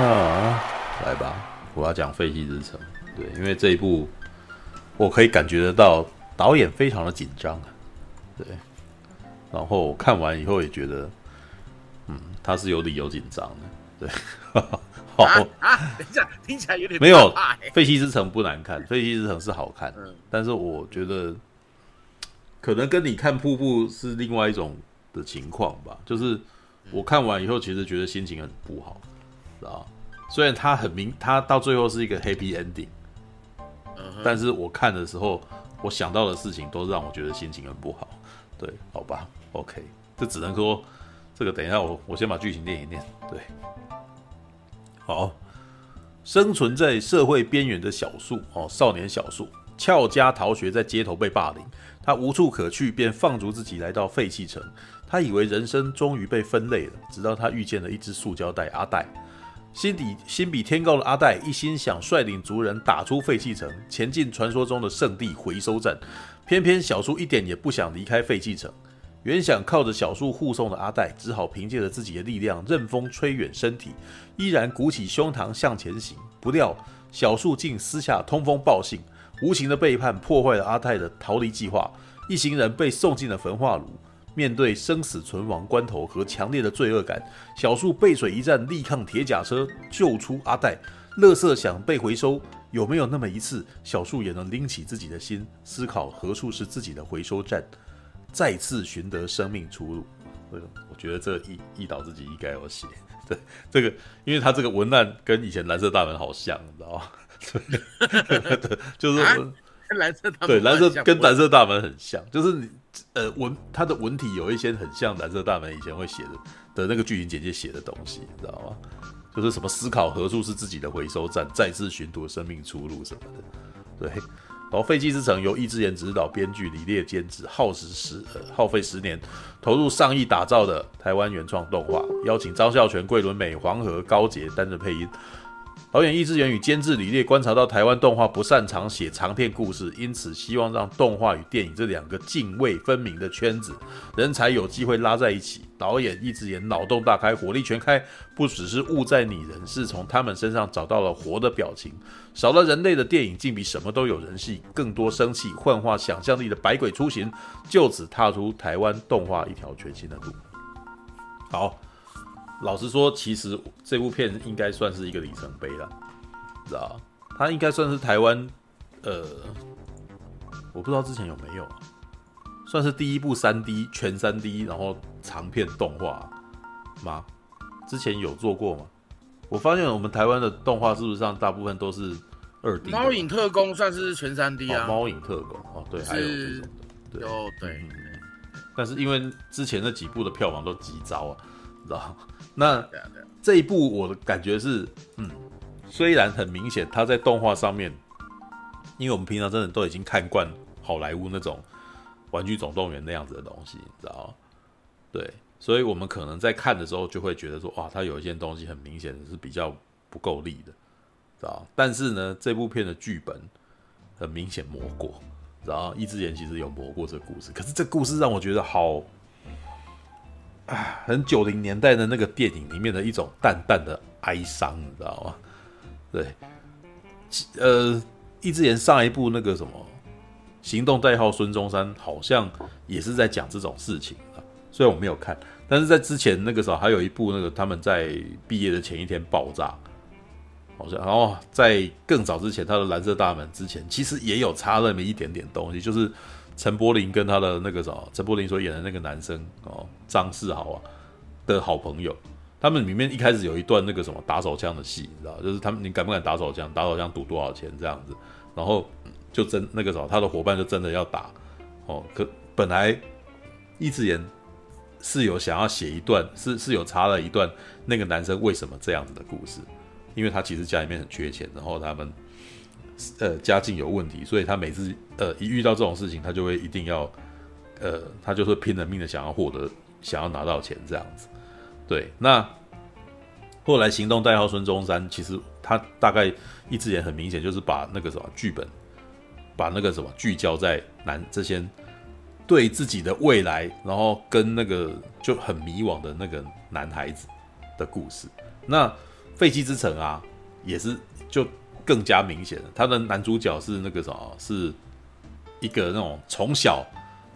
啊，来吧，我要讲《废弃之城》。对，因为这一部我可以感觉得到导演非常的紧张。对，然后看完以后也觉得，嗯，他是有理由紧张的。对，好啊，啊，等一下，听起来有点没有《废弃之城》不难看，《废弃之城》是好看，嗯，但是我觉得可能跟你看瀑布是另外一种的情况吧，就是我看完以后，其实觉得心情很不好。啊，虽然他很明，他到最后是一个 happy ending，但是我看的时候，我想到的事情都让我觉得心情很不好。对，好吧，OK，这只能说这个等一下我我先把剧情念一念。对，好，生存在社会边缘的小树哦，少年小树翘家逃学，在街头被霸凌，他无处可去，便放逐自己来到废弃城。他以为人生终于被分类了，直到他遇见了一只塑胶袋阿袋。心底心比天高的阿袋一心想率领族人打出废弃城，前进传说中的圣地回收站。偏偏小树一点也不想离开废弃城。原想靠着小树护送的阿袋，只好凭借着自己的力量任风吹远身体，依然鼓起胸膛向前行。不料小树竟私下通风报信，无情的背叛破坏了阿泰的逃离计划。一行人被送进了焚化炉。面对生死存亡关头和强烈的罪恶感，小树背水一战，力抗铁甲车救出阿黛。垃圾想被回收，有没有那么一次，小树也能拎起自己的心，思考何处是自己的回收站，再次寻得生命出路？我觉得这个易易导自己应该有写。对这个，因为他这个文案跟以前蓝色大门好像，你知道吗？对，就是。蓝色大门对，蓝色跟蓝色大门很像，就是你呃文它的文体有一些很像蓝色大门以前会写的的那个剧情简介写的东西，你知道吗？就是什么思考何处是自己的回收站，再次寻夺生命出路什么的。对，然后废弃之城由易智言指导，编剧李烈监制，耗时十呃耗费十年，投入上亿打造的台湾原创动画，邀请张孝全、桂纶镁、黄河、高捷担任配音。导演易智言与监制李烈观察到台湾动画不擅长写长篇故事，因此希望让动画与电影这两个泾渭分明的圈子人才有机会拉在一起。导演易智言脑洞大开，火力全开，不只是物在拟人，是从他们身上找到了活的表情。少了人类的电影，竟比什么都有人气，更多生气，幻化想象力的百鬼出行，就此踏出台湾动画一条全新的路。好。老实说，其实这部片应该算是一个里程碑了，知道？它应该算是台湾，呃，我不知道之前有没有，算是第一部三 D 全三 D 然后长片动画吗？之前有做过吗？我发现我们台湾的动画是不是上大部分都是二 D？猫影特工算是全三 D 啊？猫影特工哦，对，还有这种的，对，哦，对。但是因为之前那几部的票房都极糟啊，你知道？那这一部我的感觉是，嗯，虽然很明显，他在动画上面，因为我们平常真的都已经看惯好莱坞那种《玩具总动员》那样子的东西，你知道吗？对，所以我们可能在看的时候就会觉得说，哇，他有一些东西很明显是比较不够力的，知道？但是呢，这部片的剧本很明显磨过，知道？易智言其实有磨过这个故事，可是这故事让我觉得好。很九零年代的那个电影里面的一种淡淡的哀伤，你知道吗？对，呃，易智言上一部那个什么《行动代号孙中山》，好像也是在讲这种事情啊。虽然我没有看，但是在之前那个时候还有一部那个他们在毕业的前一天爆炸，好像然后在更早之前，他的《蓝色大门》之前，其实也有差那么一点点东西，就是。陈柏霖跟他的那个什么，陈柏霖所演的那个男生哦，张世豪啊的好朋友，他们里面一开始有一段那个什么打手枪的戏，你知道，就是他们你敢不敢打手枪？打手枪赌多少钱这样子？然后就真那个什么，他的伙伴就真的要打哦。可本来易智言是有想要写一段，是是有插了一段那个男生为什么这样子的故事，因为他其实家里面很缺钱，然后他们。呃，家境有问题，所以他每次呃一遇到这种事情，他就会一定要，呃，他就会拼了命的想要获得，想要拿到钱这样子。对，那后来行动代号孙中山，其实他大概一直也很明显就是把那个什么剧本，把那个什么聚焦在男这些对自己的未来，然后跟那个就很迷惘的那个男孩子的故事。那废弃之城啊，也是就更加明显了。他的男主角是那个什么，是一个那种从小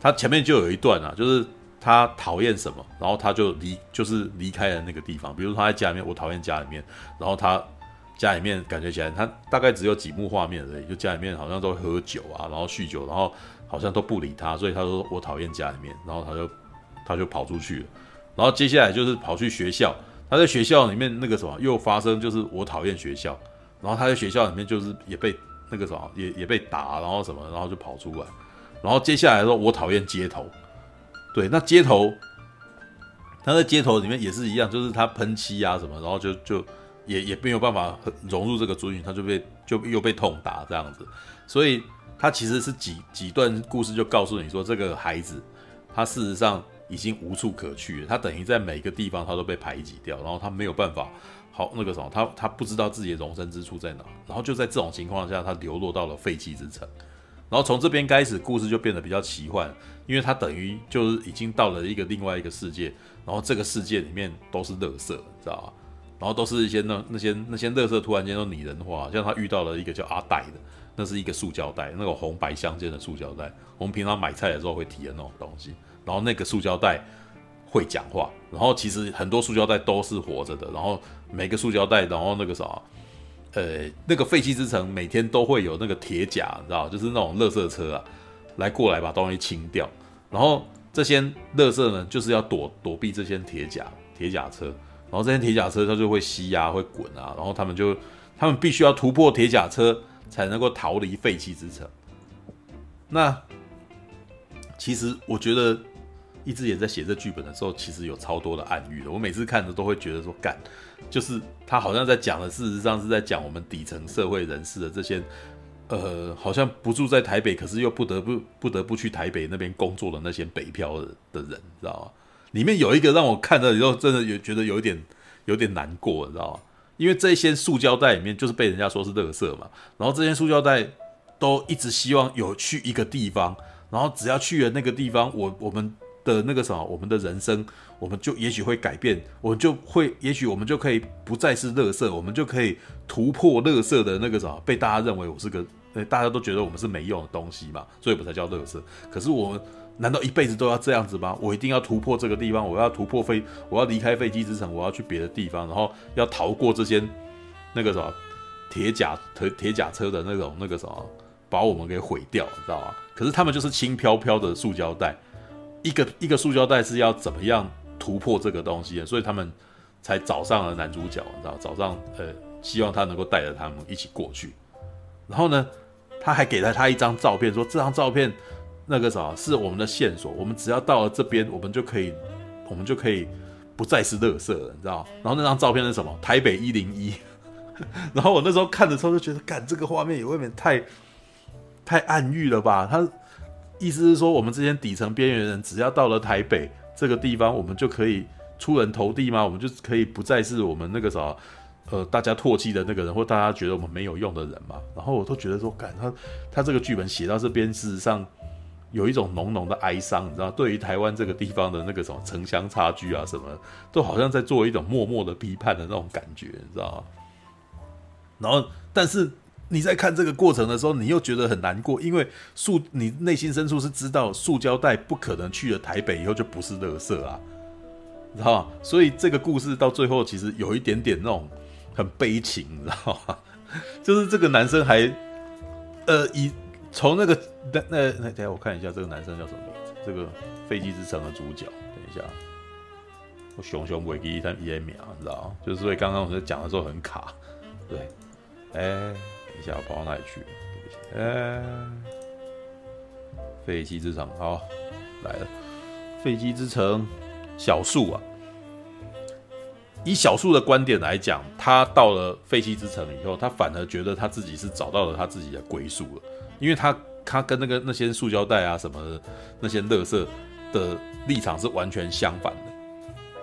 他前面就有一段啊，就是他讨厌什么，然后他就离就是离开了那个地方。比如说他在家里面，我讨厌家里面，然后他。家里面感觉起来，他大概只有几幕画面而已。就家里面好像都喝酒啊，然后酗酒，然后好像都不理他，所以他说我讨厌家里面，然后他就他就跑出去了。然后接下来就是跑去学校，他在学校里面那个什么又发生，就是我讨厌学校。然后他在学校里面就是也被那个什么也也被打，然后什么，然后就跑出来。然后接下来说我讨厌街头，对，那街头他在街头里面也是一样，就是他喷漆啊什么，然后就就。也也没有办法融入这个族群，他就被就又被痛打这样子，所以他其实是几几段故事就告诉你说，这个孩子他事实上已经无处可去了，他等于在每个地方他都被排挤掉，然后他没有办法好那个什么，他他不知道自己的容身之处在哪，然后就在这种情况下，他流落到了废弃之城，然后从这边开始故事就变得比较奇幻，因为他等于就是已经到了一个另外一个世界，然后这个世界里面都是垃圾，知道吧？然后都是一些那那些那些垃圾，突然间都拟人化，像他遇到了一个叫阿袋的，那是一个塑胶袋，那个红白相间的塑胶袋，我们平常买菜的时候会提的那种东西。然后那个塑胶袋会讲话，然后其实很多塑胶袋都是活着的，然后每个塑胶袋，然后那个啥，呃，那个废弃之城每天都会有那个铁甲，你知道，就是那种垃圾车啊，来过来把东西清掉，然后这些垃圾呢，就是要躲躲避这些铁甲铁甲车。然后这些铁甲车它就会吸呀、啊，会滚啊，然后他们就，他们必须要突破铁甲车才能够逃离废弃之城。那其实我觉得，一直也在写这剧本的时候，其实有超多的暗喻的。我每次看着都会觉得说，干，就是他好像在讲的，事实上是在讲我们底层社会人士的这些，呃，好像不住在台北，可是又不得不不得不去台北那边工作的那些北漂的的人，知道吗？里面有一个让我看了以后，真的有觉得有点有点难过，你知道吗？因为这些塑胶袋里面就是被人家说是垃圾嘛，然后这些塑胶袋都一直希望有去一个地方，然后只要去了那个地方，我我们的那个什么，我们的人生，我们就也许会改变，我们就会，也许我们就可以不再是乐色，我们就可以突破乐色的那个什么，被大家认为我是个，大家都觉得我们是没用的东西嘛，所以不才叫乐色。可是我们。难道一辈子都要这样子吗？我一定要突破这个地方，我要突破飞，我要离开飞机之城，我要去别的地方，然后要逃过这些那个什么铁甲铁铁甲车的那种那个什么，把我们给毁掉，你知道吗？可是他们就是轻飘飘的塑胶袋，一个一个塑胶袋是要怎么样突破这个东西？所以他们才找上了男主角，你知道，找上呃，希望他能够带着他们一起过去。然后呢，他还给了他一张照片，说这张照片。那个啥是我们的线索，我们只要到了这边，我们就可以，我们就可以不再是乐色了，你知道？然后那张照片是什么？台北一零一。然后我那时候看的时候就觉得，干这个画面也未免太太暗喻了吧？他意思是说，我们这些底层边缘人，只要到了台北这个地方，我们就可以出人头地吗？我们就可以不再是我们那个啥，呃，大家唾弃的那个人，或大家觉得我们没有用的人嘛？然后我都觉得说，干他他这个剧本写到这边，事实上。有一种浓浓的哀伤，你知道，对于台湾这个地方的那个什么城乡差距啊，什么都好像在做一种默默的批判的那种感觉，你知道吗？然后，但是你在看这个过程的时候，你又觉得很难过，因为塑你内心深处是知道塑胶袋不可能去了台北以后就不是垃圾啊，你知道吗？所以这个故事到最后其实有一点点那种很悲情，你知道吗？就是这个男生还呃以。从那个那那那，等下我看一下这个男生叫什么名字？这个废弃之城的主角，等一下，我熊熊维基他一秒，你知道？就是所以刚刚我在讲的时候很卡，对，哎、一下跑到哪里去了？对不起，哎、废弃之城，好，来了，废弃之城，小树啊，以小树的观点来讲，他到了废弃之城以后，他反而觉得他自己是找到了他自己的归宿了。因为他他跟那个那些塑胶袋啊什么的那些垃圾的立场是完全相反的。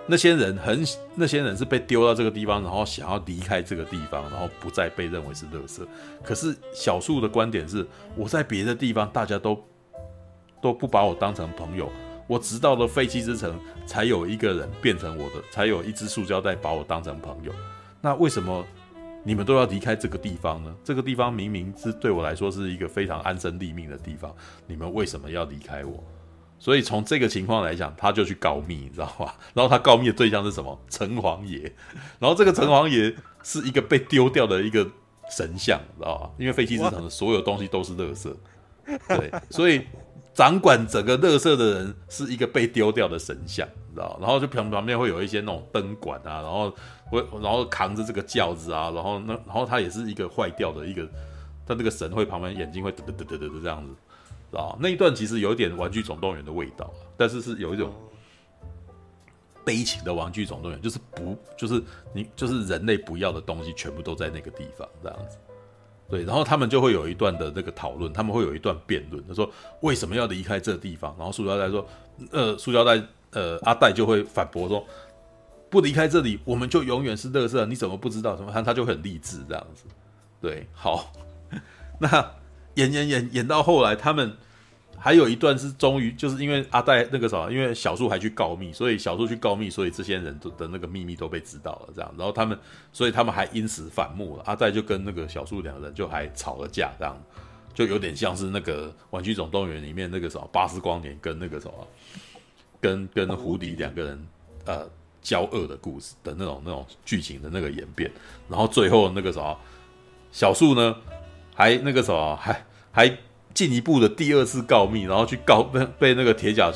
那些人很那些人是被丢到这个地方，然后想要离开这个地方，然后不再被认为是垃圾。可是小树的观点是，我在别的地方大家都都不把我当成朋友，我直到了废弃之城才有一个人变成我的，才有一只塑胶袋把我当成朋友。那为什么你们都要离开这个地方呢？这个地方明明是对我来说是一个非常安身立命的地方，你们为什么要离开我？所以从这个情况来讲，他就去告密，你知道吧？然后他告密的对象是什么？城隍爷。然后这个城隍爷是一个被丢掉的一个神像，知道吧？因为废弃之城的所有东西都是垃圾，对，所以掌管整个垃圾的人是一个被丢掉的神像，知道？然后就旁旁边会有一些那种灯管啊，然后会然后扛着这个轿子啊，然后那然后他也是一个坏掉的一个，他那个神会旁边眼睛会嘚嘚嘚嘚嘚嘚这样子。啊，那一段其实有一点《玩具总动员》的味道，但是是有一种悲情的《玩具总动员》，就是不，就是你，就是人类不要的东西，全部都在那个地方这样子。对，然后他们就会有一段的那个讨论，他们会有一段辩论，他说为什么要离开这个地方？然后塑胶袋说，呃，塑胶袋，呃，阿袋就会反驳说，不离开这里，我们就永远是乐色。你怎么不知道？什么？他他就很励志这样子。对，好，那。演演演演到后来，他们还有一段是终于就是因为阿戴那个啥，因为小树还去告密，所以小树去告密，所以这些人都的那个秘密都被知道了，这样，然后他们，所以他们还因此反目了。阿戴就跟那个小树两人就还吵了架，这样，就有点像是那个《玩具总动员》里面那个什么巴斯光年跟那个什么，跟跟胡迪两个人呃交恶的故事的那种那种剧情的那个演变，然后最后那个什么小树呢？还那个什么，还还进一步的第二次告密，然后去告被被那个铁甲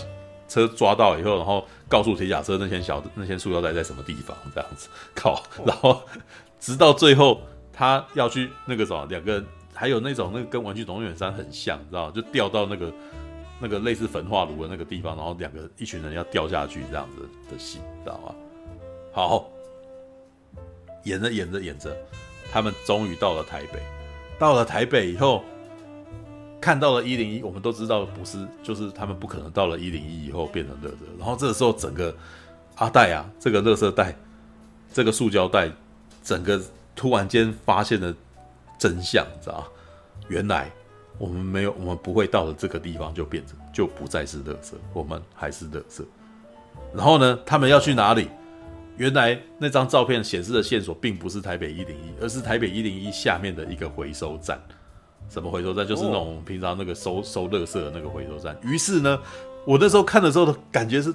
车抓到以后，然后告诉铁甲车那些小那些塑料袋在什么地方，这样子靠，然后 直到最后他要去那个什么，两个人还有那种那个跟玩具总动员三很像，知道就掉到那个那个类似焚化炉的那个地方，然后两个一群人要掉下去这样子的戏，知道吗？好，演着演着演着，他们终于到了台北。到了台北以后，看到了一零一，我们都知道不是，就是他们不可能到了一零一以后变成乐色。然后这个时候，整个阿袋啊，这个乐色袋，这个塑胶袋，整个突然间发现了真相，知道？原来我们没有，我们不会到了这个地方就变成就不再是乐色，我们还是乐色。然后呢，他们要去哪里？原来那张照片显示的线索并不是台北一零一，而是台北一零一下面的一个回收站。什么回收站？就是那种平常那个收收垃圾的那个回收站。于是呢，我那时候看的时候的感觉是，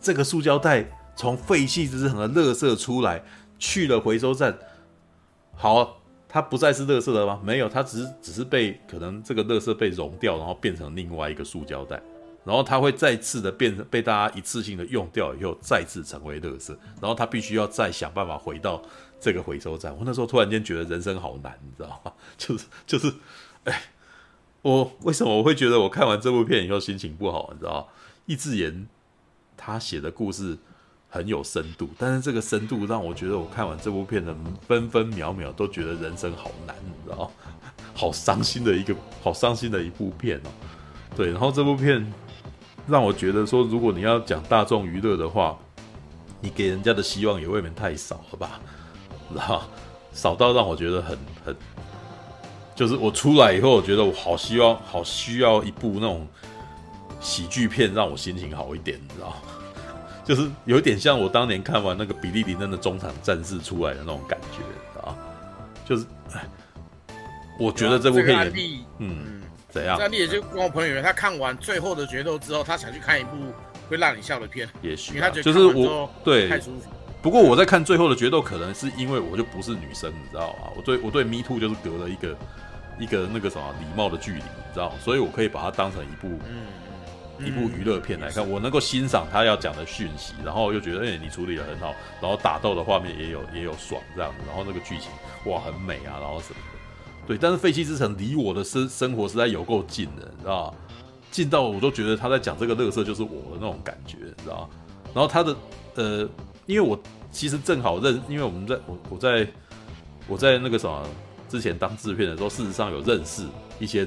这个塑胶袋从废弃之城的垃圾出来，去了回收站。好，它不再是垃圾了吗？没有，它只是只是被可能这个垃圾被融掉，然后变成另外一个塑胶袋。然后它会再次的变成被大家一次性的用掉以后，再次成为垃圾。然后他必须要再想办法回到这个回收站。我那时候突然间觉得人生好难，你知道吗？就是就是，哎，我为什么我会觉得我看完这部片以后心情不好？你知道吗？易智言他写的故事很有深度，但是这个深度让我觉得我看完这部片的分分秒秒都觉得人生好难，你知道吗？好伤心的一个好伤心的一部片哦。对，然后这部片。让我觉得说，如果你要讲大众娱乐的话，你给人家的希望也未免太少了吧？然后少到让我觉得很很，就是我出来以后，我觉得我好希望，好需要一部那种喜剧片，让我心情好一点，你知道？就是有点像我当年看完那个比利林恩的中场战士出来的那种感觉，知道？就是，我觉得这部片也，嗯。怎样？那你也就跟我朋友，他看完最后的决斗之后，他想去看一部会让你笑的片。也许、啊，就是我对太舒服。不过我在看最后的决斗，可能是因为我就不是女生，你知道吗？我对我对 Me Too 就是隔了一个一个那个什么礼貌的距离，你知道？所以我可以把它当成一部一部娱乐片来看，我能够欣赏他要讲的讯息，然后又觉得哎、欸，你处理的很好，然后打斗的画面也有也有爽这样子，然后那个剧情哇很美啊，然后什么的。对，但是废弃之城离我的生生活实在有够近的，你知道？近到我都觉得他在讲这个乐色就是我的那种感觉，你知道？然后他的呃，因为我其实正好认，因为我们在我我在我在那个什么之前当制片的时候，事实上有认识一些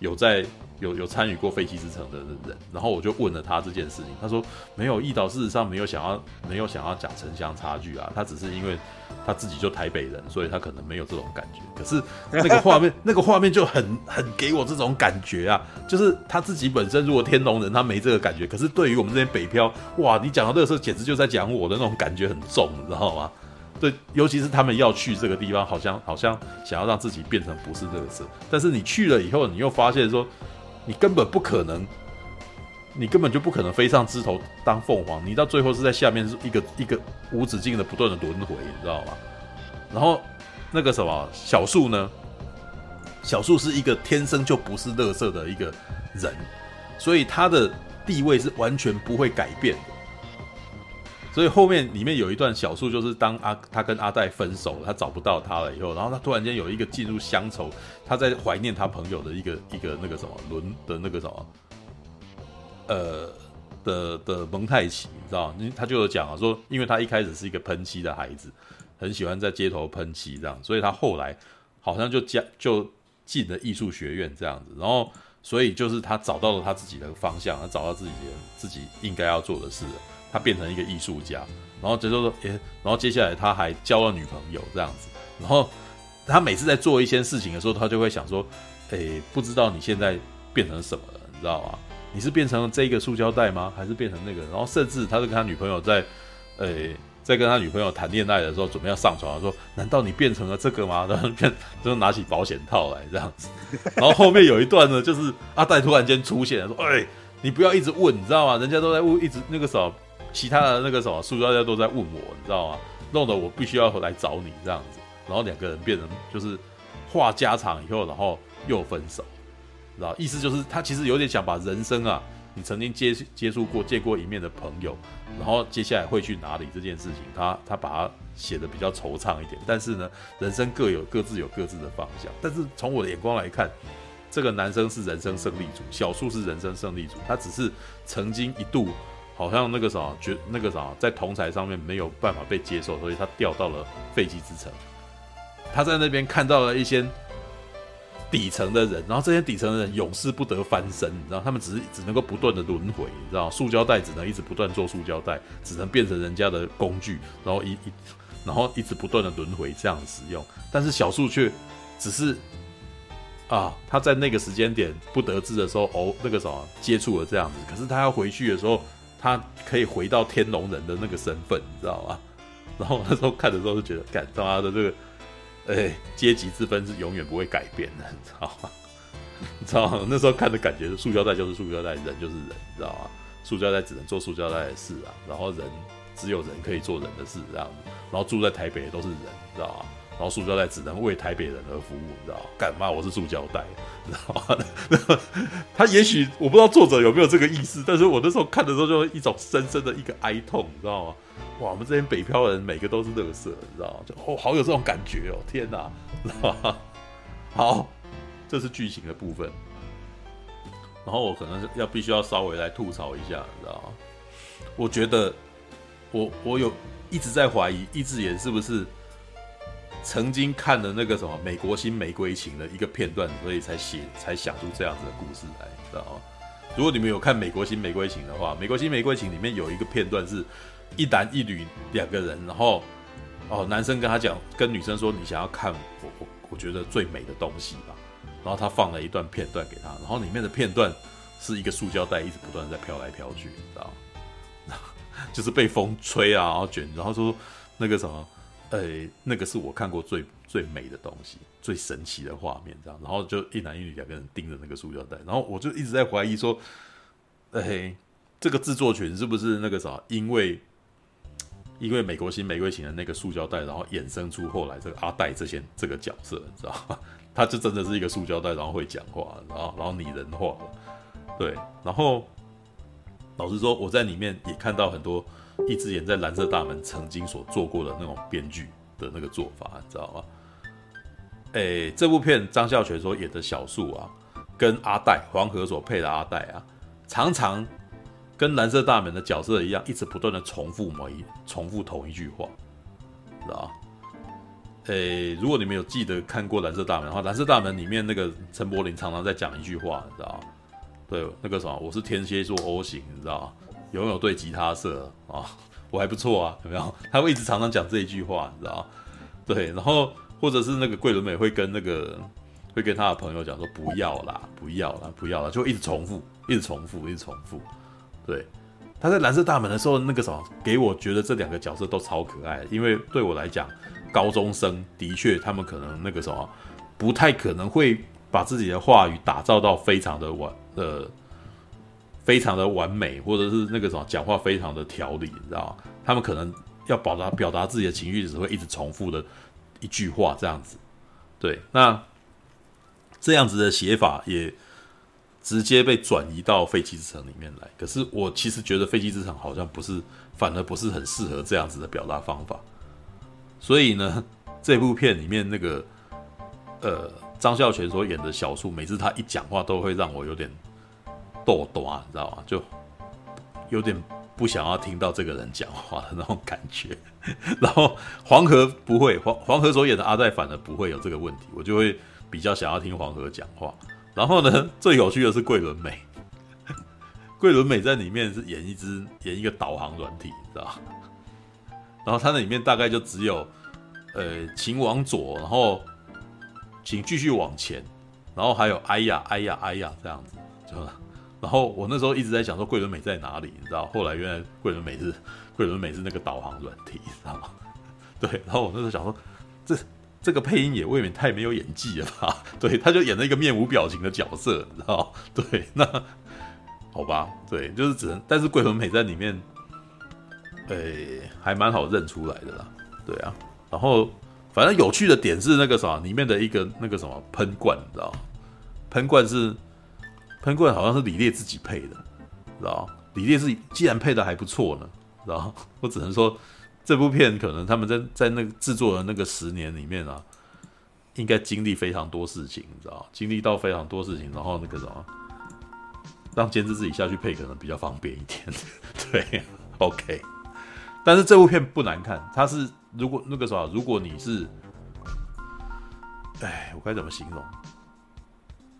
有在。有有参与过废弃之城的人，然后我就问了他这件事情，他说没有，易导事实上没有想要没有想要讲城乡差距啊，他只是因为他自己就台北人，所以他可能没有这种感觉。可是那个画面 那个画面就很很给我这种感觉啊，就是他自己本身如果天龙人他没这个感觉，可是对于我们这些北漂，哇，你讲到这个时候简直就在讲我的那种感觉很重，你知道吗？对，尤其是他们要去这个地方，好像好像想要让自己变成不是这个事，但是你去了以后，你又发现说，你根本不可能，你根本就不可能飞上枝头当凤凰，你到最后是在下面是一个一个无止境的不断的轮回，你知道吗？然后那个什么小树呢？小树是一个天生就不是乐色的一个人，所以他的地位是完全不会改变。所以后面里面有一段小树，就是当阿他跟阿黛分手了，他找不到他了以后，然后他突然间有一个进入乡愁，他在怀念他朋友的一个一个那个什么轮的那个什么，呃的的蒙太奇，你知道？因他就有讲啊，说因为他一开始是一个喷漆的孩子，很喜欢在街头喷漆这样，所以他后来好像就加就进了艺术学院这样子，然后所以就是他找到了他自己的方向，他找到自己的自己应该要做的事。他变成一个艺术家，然后就说，诶，然后接下来他还交了女朋友这样子，然后他每次在做一些事情的时候，他就会想说，诶，不知道你现在变成什么了，你知道吗？你是变成这个塑胶袋吗？还是变成那个？然后甚至他就跟他女朋友在，诶，在跟他女朋友谈恋爱的时候，准备要上床，说，难道你变成了这个吗？然后变，就拿起保险套来这样子，然后后面有一段呢，就是阿黛突然间出现，说，哎，你不要一直问，你知道吗？人家都在问，一直那个时候。其他的那个什么塑胶袋都在问我，你知道吗？弄得我必须要回来找你这样子，然后两个人变成就是话家常以后，然后又分手，知道？意思就是他其实有点想把人生啊，你曾经接接触过、见过一面的朋友，然后接下来会去哪里这件事情，他他把它写得比较惆怅一点。但是呢，人生各有各自有各自的方向。但是从我的眼光来看，这个男生是人生胜利组，小树是人生胜利组，他只是曾经一度。好像那个啥，觉那个啥，在同侪上面没有办法被接受，所以他调到了废弃之城。他在那边看到了一些底层的人，然后这些底层的人永世不得翻身，你知道，他们只是只能够不断的轮回，你知道，塑胶袋只能一直不断做塑胶袋，只能变成人家的工具，然后一一然后一直不断的轮回这样使用。但是小树却只是啊，他在那个时间点不得志的时候，哦，那个啥接触了这样子，可是他要回去的时候。他可以回到天龙人的那个身份，你知道吗？然后那时候看的时候就觉得，干他妈的这个，哎、阶级之分是永远不会改变的，你知道吗？你知道吗？那时候看的感觉，塑胶袋就是塑胶袋，人就是人，你知道吗？塑胶袋只能做塑胶袋的事啊，然后人只有人可以做人的事，这样子。然后住在台北的都是人，你知道吗？然后塑胶袋只能为台北人而服务，你知道吗？干嘛？我是塑胶袋，知道吗？他也许我不知道作者有没有这个意思，但是我那时候看的时候就一种深深的一个哀痛，你知道吗？哇，我们这边北漂人每个都是乐色，你知道吗？就哦，好有这种感觉哦，天哪，知道吗？好，这是剧情的部分，然后我可能要必须要稍微来吐槽一下，你知道吗？我觉得我我有一直在怀疑，一直演是不是？曾经看了那个什么《美国新玫瑰情》的一个片段，所以才写才想出这样子的故事来，知道吗？如果你们有看《美国新玫瑰情》的话，《美国新玫瑰情》里面有一个片段是一男一女两个人，然后哦，男生跟他讲，跟女生说：“你想要看我我我觉得最美的东西吧。”然后他放了一段片段给他，然后里面的片段是一个塑胶袋一直不断在飘来飘去，你知道吗？就是被风吹啊，然后卷，然后说那个什么。呃、那个是我看过最最美的东西，最神奇的画面，这样，然后就一男一女两个人盯着那个塑胶袋，然后我就一直在怀疑说，哎、这个制作群是不是那个啥？因为因为美国新玫瑰型的那个塑胶袋，然后衍生出后来这个阿黛这些这个角色，你知道吗？他就真的是一个塑胶袋，然后会讲话，然后然后拟人化了，对，然后老实说，我在里面也看到很多。一直演在蓝色大门曾经所做过的那种编剧的那个做法，你知道吗？诶、这部片张孝全所演的小树啊，跟阿黛黄河所配的阿黛啊，常常跟蓝色大门的角色一样，一直不断的重复某一重复同一句话，知道吗？诶、如果你们有记得看过蓝色大门的话，蓝色大门里面那个陈柏霖常常在讲一句话，你知道吗？对，那个什么，我是天蝎座 O 型，你知道吗吗？拥有对吉他社啊、我还不错啊，有没有？他会一直常常讲这一句话，你知道？对，然后或者是那个桂纶镁会跟那个会跟他的朋友讲说不要啦，不要啦，不要啦，就一直重复，一直重复，一直重复。对，他在蓝色大门的时候，那个什么，给我觉得这两个角色都超可爱。因为对我来讲，高中生的确他们可能那个什么，不太可能会把自己的话语打造到非常的完呃，非常的完美，或者是那个什么讲话非常的条理，你知道？他们可能要表达表达自己的情绪，只会一直重复的一句话这样子。对，那这样子的写法也。直接被转移到废弃之城里面来，可是我其实觉得废弃之城好像不是，反而不是很适合这样子的表达方法。所以呢，这部片里面那个呃张孝全所演的小树，每次他一讲话都会让我有点逗短，你知道吗？就有点不想要听到这个人讲话的那种感觉。然后黄河不会，黄黄河所演的阿黛反而不会有这个问题，我就会比较想要听黄河讲话。然后呢，最有趣的是桂纶镁，桂纶镁在里面是演一只演一个导航软体，知道？然后他那里面大概就只有，呃，请往左，然后请继续往前，然后还有哎呀哎呀哎呀这样子，就，然后我那时候一直在想说桂纶镁在哪里，你知道？后来原来桂纶镁是桂纶镁是那个导航软体，你知道吗？对，然后我那时候想说这。这个配音也未免太没有演技了吧？对，他就演了一个面无表情的角色，你知道？对，那好吧，对，就是只能，但是桂纶镁在里面，诶、还蛮好认出来的啦。对啊，然后反正有趣的点是那个啥，里面的一个那个什么喷罐，你知道？喷罐是喷罐，好像是李烈自己配的，知道？李烈是既然配的还不错呢，知道？我只能说。这部片可能他们在在那个制作的那个十年里面啊，应该经历非常多事情，你知道？经历到非常多事情，然后那个什么，让监制自己下去配可能比较方便一点。对，OK。但是这部片不难看，它是如果那个什么，如果你是，哎，我该怎么形容？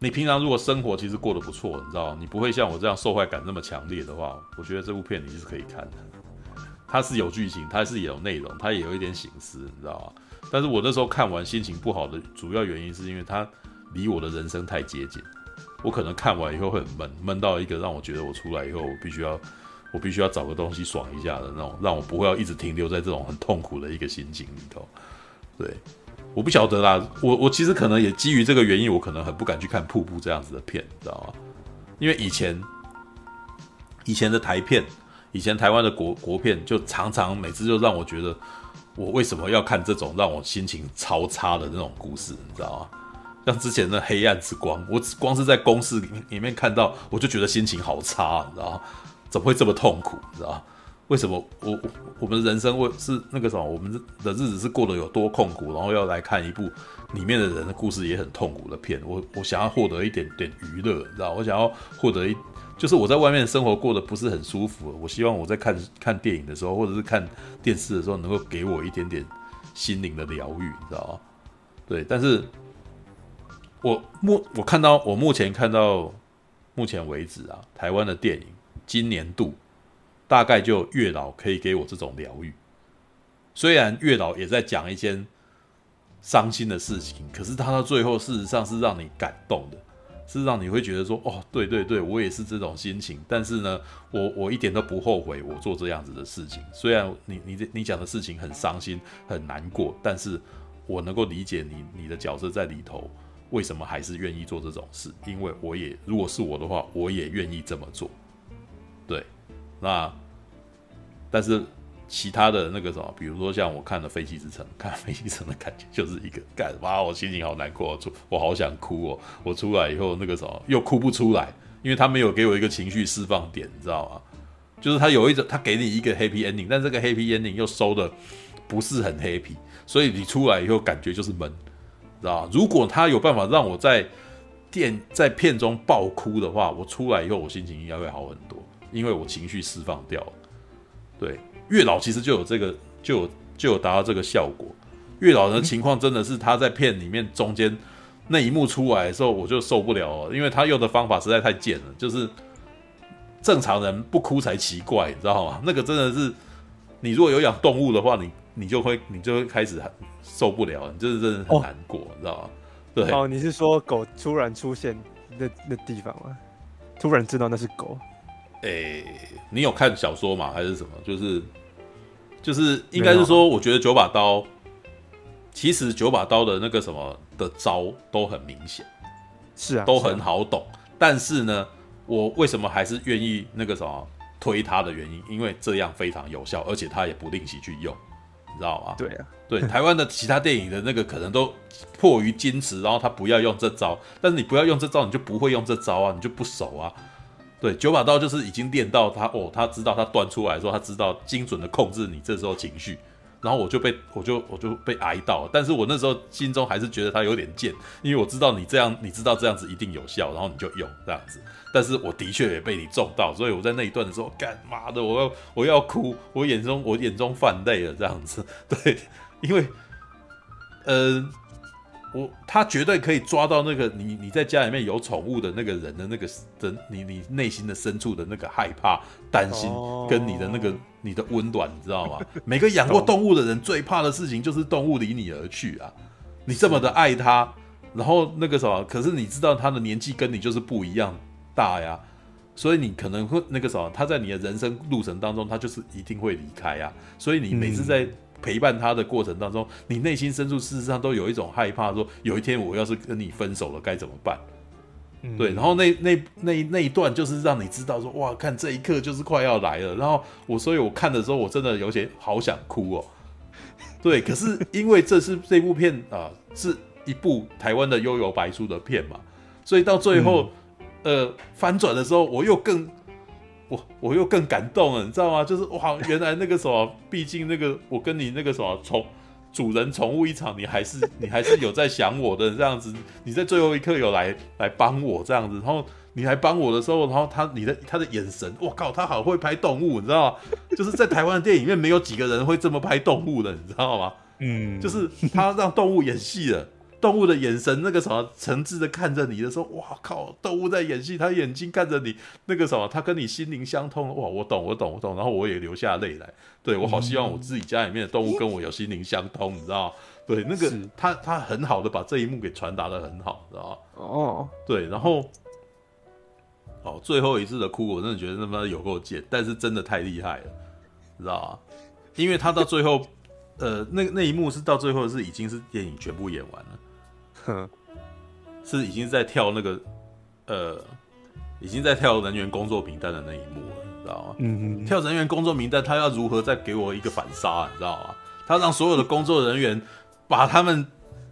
你平常如果生活其实过得不错，你知道，你不会像我这样受害感那么强烈的话，我觉得这部片你是可以看的。它是有剧情，它是有内容，它也有一点醒思，你知道吗？但是我那时候看完心情不好的主要原因是因为它离我的人生太接近，我可能看完以后会很闷，闷到一个让我觉得我出来以后我必须要，我必须要找个东西爽一下的那种，让我不会要一直停留在这种很痛苦的一个心情里头。对，我不晓得啦，我我其实可能也基于这个原因，我可能很不敢去看瀑布这样子的片，你知道吗？因为以前以前的台片。以前台湾的国国片就常常每次就让我觉得，我为什么要看这种让我心情超差的那种故事，你知道吗？像之前的《黑暗之光》，我光是在公司里面里面看到，我就觉得心情好差，你知道吗？怎么会这么痛苦？你知道吗？为什么我我我们人生会是那个什么？我们的日子是过得有多痛苦，然后要来看一部里面的人的故事也很痛苦的片？我我想要获得一点点娱乐，你知道？我想要获得一。就是我在外面生活过得不是很舒服，我希望我在看看电影的时候，或者是看电视的时候，能够给我一点点心灵的疗愈，你知道吗？对，但是我目我看到我目前看到目前为止啊，台湾的电影今年度大概就月老可以给我这种疗愈。虽然月老也在讲一件伤心的事情，可是他到最后事实上是让你感动的。是让你会觉得说，哦，对对对，我也是这种心情。但是呢，我我一点都不后悔我做这样子的事情。虽然你你你讲的事情很伤心很难过，但是我能够理解你你的角色在里头为什么还是愿意做这种事。因为我也如果是我的话，我也愿意这么做。对，那但是。其他的那个什么，比如说像我看了《废弃之城》，看《废弃之城》的感觉就是一个干哇，我心情好难过，出我好想哭哦。我出来以后那个什么又哭不出来，因为他没有给我一个情绪释放点，你知道吗？就是他有一种他给你一个 happy ending，但这个 happy ending 又收的不是很 happy，所以你出来以后感觉就是闷，知道？如果他有办法让我在电在片中爆哭的话，我出来以后我心情应该会好很多，因为我情绪释放掉了，对。月老其实就有这个，就有就有达到这个效果。月老的情况真的是他在片里面中间那一幕出来的时候，我就受不了了，因为他用的方法实在太贱了，就是正常人不哭才奇怪，你知道吗？那个真的是，你如果有养动物的话，你你就会你就会开始很受不了，你就是真的很难过，你知道吗？对。哦，你是说狗突然出现那那地方吗？突然知道那是狗。诶，你有看小说吗？还是什么？就是就是应该是说，我觉得九把刀，其实九把刀的那个什么的招都很明显，是啊，都很好懂。但是呢，我为什么还是愿意那个什么推他的原因，因为这样非常有效，而且他也不吝惜去用，你知道吗？对啊，对，台湾的其他电影的那个可能都迫于矜持，然后他不要用这招。但是你不要用这招，你就不会用这招啊，你就不熟啊。对，九把刀就是已经练到他哦，他知道他断出来的时候，他知道精准的控制你这时候情绪。然后我就被我就我就被挨到了，但是我那时候心中还是觉得他有点贱，因为我知道你这样，你知道这样子一定有效，然后你就用这样子。但是我的确也被你中到，所以我在那一段的时候，干嘛的，我要我要哭，我眼中我眼中泛泪了这样子。对，因为，呃。我他绝对可以抓到那个你你在家里面有宠物的那个人的那个的你你内心的深处的那个害怕担心跟你的那个你的温暖，你知道吗？每个养过动物的人最怕的事情就是动物离你而去啊！你这么的爱它，然后那个什么，可是你知道它的年纪跟你就是不一样大呀，所以你可能会那个什么，他在你的人生路程当中，他就是一定会离开啊，所以你每次在。陪伴他的过程当中，你内心深处事实上都有一种害怕，说有一天我要是跟你分手了该怎么办？嗯、对，然后那那那那一段就是让你知道说，哇，看这一刻就是快要来了。然后我，所以我看的时候，我真的有些好想哭哦。对，可是因为这是这部片啊、呃，是一部台湾的悠游白书的片嘛，所以到最后，嗯、呃，翻转的时候，我又更。我我又更感动了，你知道吗？就是哇，原来那个什么，毕竟那个我跟你那个什么宠主人宠物一场，你还是 你还是有在想我的这样子。你在最后一刻有来来帮我这样子，然后你来帮我的时候，然后他你的他的眼神，我靠，他好会拍动物，你知道吗？就是在台湾的电影里面没有几个人会这么拍动物的，你知道吗？嗯，就是他让动物演戏了。动物的眼神，那个什么，诚挚的看着你的时候，哇靠！动物在演戏，它眼睛看着你，那个什么，它跟你心灵相通，哇！我懂，我懂，我懂。然后我也流下泪来。对，我好希望我自己家里面的动物跟我有心灵相通，你知道吗？对，那个他他很好的把这一幕给传达的很好，知道吗？哦，对，然后，哦，最后一次的哭，我真的觉得他妈有够贱，但是真的太厉害了，知道吗？因为他到最后，呃，那那一幕是到最后是已经是电影全部演完了。哼，是已经在跳那个，呃，已经在跳人员工作名单的那一幕了，你知道吗？嗯嗯。跳人员工作名单，他要如何再给我一个反杀，你知道吗？他让所有的工作人员把他们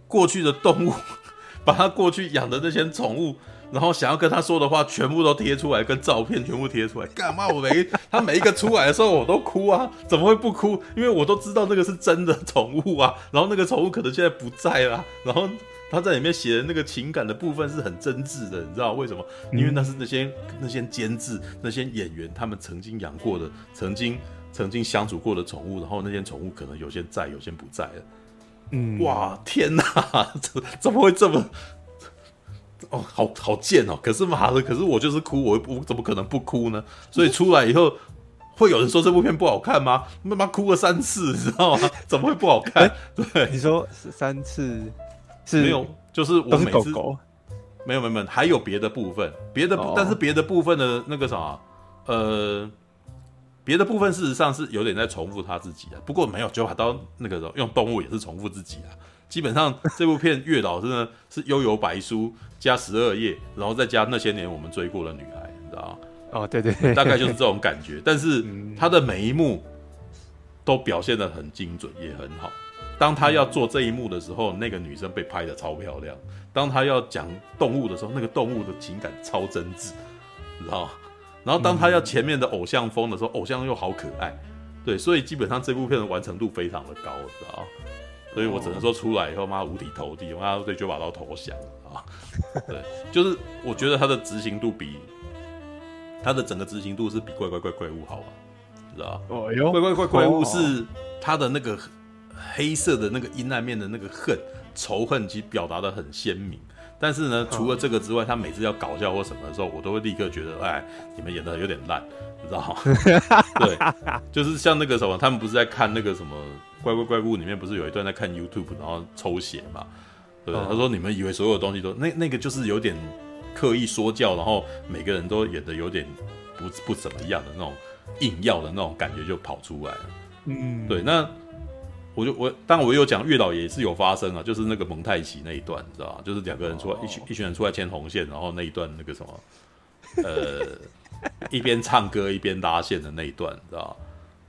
过去的动物，把他过去养的那些宠物，然后想要跟他说的话，全部都贴出来，跟照片全部贴出来。干嘛？我每 他每一个出来的时候，我都哭啊！怎么会不哭？因为我都知道那个是真的宠物啊。然后那个宠物可能现在不在了，然后。他在里面写的那个情感的部分是很真挚的，你知道为什么？因为那是那些那些监制、那些演员他们曾经养过的、曾经曾经相处过的宠物，然后那些宠物可能有些在，有些不在了。嗯，哇，天哪，怎怎么会这么？哦，好好贱哦！可是妈的，可是我就是哭，我我怎么可能不哭呢？所以出来以后，会有人说这部片不好看吗？妈妈哭了三次，你知道吗？怎么会不好看？对，你说三次。没有，就是我每次没有没有没有，还有别的部分，别的，但是别的部分的那个啥，呃，别的部分事实上是有点在重复他自己啊。不过没有九把刀那个时候用动物也是重复自己啊。基本上这部片月老真的是悠游白书加十二页，然后再加那些年我们追过的女孩，你知道吗？哦，对对对，大概就是这种感觉。但是 他的每一幕都表现的很精准，也很好。当他要做这一幕的时候，那个女生被拍得超漂亮。当他要讲动物的时候，那个动物的情感超真挚，你知道？然后当他要前面的偶像风的时候，偶像又好可爱，对，所以基本上这部片的完成度非常的高，知道？所以我只能说出来以后，妈五体投地，妈对九把刀投降啊！对，就是我觉得他的执行度比他的整个执行度是比怪怪怪怪物好啊，知道？哦哟，怪怪怪怪物是他的那个。黑色的那个阴暗面的那个恨、仇恨，其实表达的很鲜明。但是呢，除了这个之外，他每次要搞笑或什么的时候，我都会立刻觉得，哎，你们演的有点烂，你知道吗？对，就是像那个什么，他们不是在看那个什么《怪怪怪物》里面，不是有一段在看 YouTube，然后抽血嘛？对，他说你们以为所有东西都那那个就是有点刻意说教，然后每个人都演的有点不不怎么样的那种硬要的那种感觉就跑出来了。嗯，对，那我就我当然我有讲月老也是有发生啊，就是那个蒙太奇那一段，你知道吧？就是两个人出来、哦、一群一群人出来牵红线，然后那一段那个什么，呃，一边唱歌一边拉线的那一段，知道吧？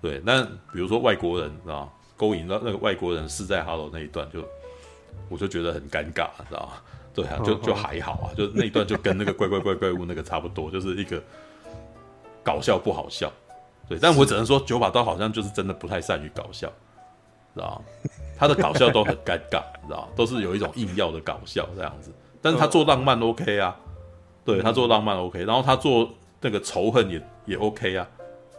对，那比如说外国人，知道？勾引到那个外国人是在哈喽那一段就，我就觉得很尴尬，知道吧？对啊，就就还好啊，就那一段就跟那个怪怪怪怪物那个差不多，就是一个搞笑不好笑，对，但我只能说九把刀好像就是真的不太善于搞笑，知道他的搞笑都很尴尬，知道都是有一种硬要的搞笑这样子，但是他做浪漫 OK 啊，对他做浪漫 OK，然后他做那个仇恨也也 OK 啊，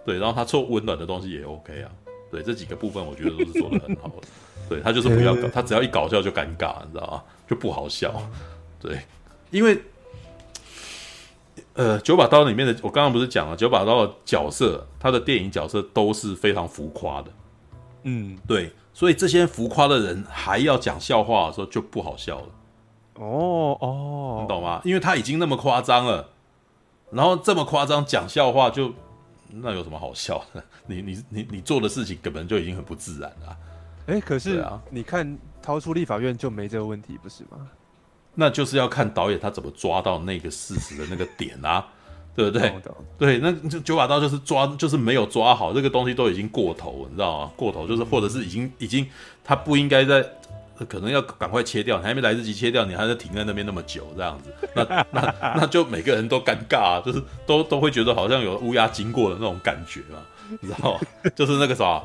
对，然后他做温暖的东西也 OK 啊。对这几个部分，我觉得都是做的很好的。对他就是不要搞，他只要一搞笑就尴尬，你知道吗？就不好笑。对，因为呃，九把刀里面的我刚刚不是讲了，九把刀的角色，他的电影角色都是非常浮夸的。嗯，对，所以这些浮夸的人还要讲笑话的时候就不好笑了。哦哦，你懂吗？因为他已经那么夸张了，然后这么夸张讲笑话就。那有什么好笑的？你你你你做的事情根本就已经很不自然了啊。哎，可是啊，你看逃出立法院就没这个问题，不是吗？那就是要看导演他怎么抓到那个事实的那个点啊，对不对？对，那就九把刀就是抓，就是没有抓好，这个东西都已经过头，你知道吗？过头就是或者是已经已经他不应该在。可能要赶快切掉，你还没来得及切掉，你还在停在那边那么久，这样子，那那那就每个人都尴尬啊，就是都都会觉得好像有乌鸦经过的那种感觉嘛，你知道吗？就是那个啥，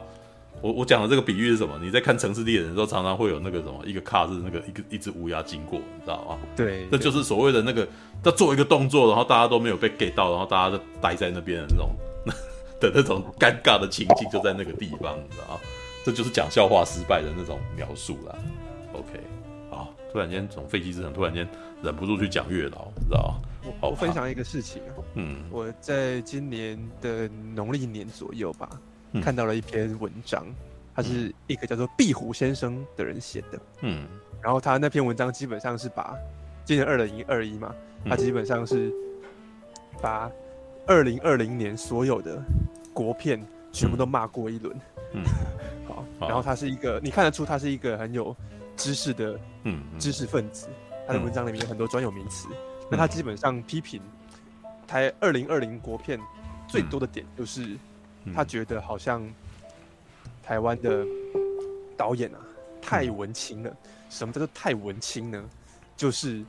我我讲的这个比喻是什么？你在看《城市猎人》的时候，常常会有那个什么，一个卡是那个一个一只乌鸦经过，你知道吗？对，这就是所谓的那个，他做一个动作，然后大家都没有被 get 到，然后大家就待在那边的那种 的那种尴尬的情境，就在那个地方，你知道吗？这就是讲笑话失败的那种描述啦。OK，好，突然间从废弃之城突然间忍不住去讲月老，你知道吗？我我分享一个事情啊，嗯，我在今年的农历年左右吧，嗯，看到了一篇文章，他是一个叫做壁虎先生的人写的，嗯，然后他那篇文章基本上是把今年二零二一嘛，他基本上是把二零二零年所有的国片全部都骂过一轮，嗯，好，然后他是一个，你看得出他是一个很有。知识的，嗯，知识分子，他的文章里面有很多专有名词。嗯、那他基本上批评台二零二零国片最多的点，就是他觉得好像台湾的导演啊太文青了。什么叫做太文青呢？就是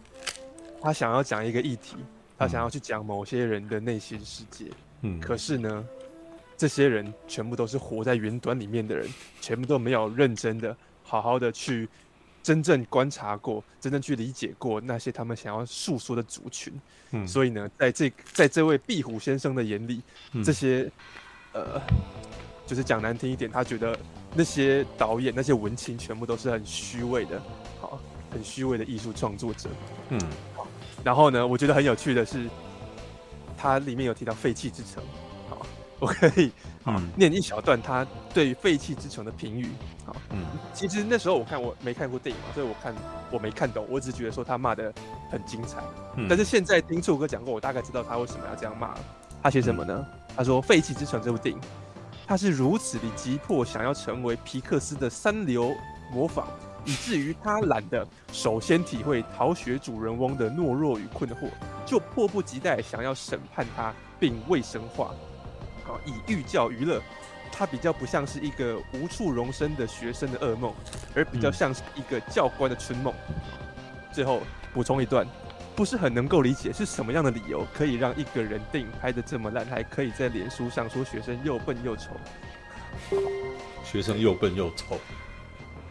他想要讲一个议题，他想要去讲某些人的内心世界。嗯，可是呢，这些人全部都是活在云端里面的人，全部都没有认真的、好好的去。真正观察过，真正去理解过那些他们想要诉说的族群，嗯，所以呢，在这在这位壁虎先生的眼里，嗯、这些呃，就是讲难听一点，他觉得那些导演、那些文青全部都是很虚伪的，好，很虚伪的艺术创作者，嗯，好。然后呢，我觉得很有趣的是，他里面有提到废弃之城，好，我可以。嗯，念一小段他对于废弃之城的评语。好，嗯，其实那时候我看我没看过电影嘛，所以我看我没看懂，我只觉得说他骂的很精彩。嗯，但是现在听楚哥讲过，我大概知道他为什么要这样骂。他写什么呢？他说《废弃之城》这部电影，他是如此的急迫想要成为皮克斯的三流模仿，以至于他懒得首先体会逃学主人翁的懦弱与困惑，就迫不及待想要审判他并未生化。以寓教于乐，他比较不像是一个无处容身的学生的噩梦，而比较像是一个教官的春梦。嗯。最后补充一段，不是很能够理解是什么样的理由可以让一个人电影拍的这么烂，还可以在脸书上说学生又笨又丑。学生又笨又丑，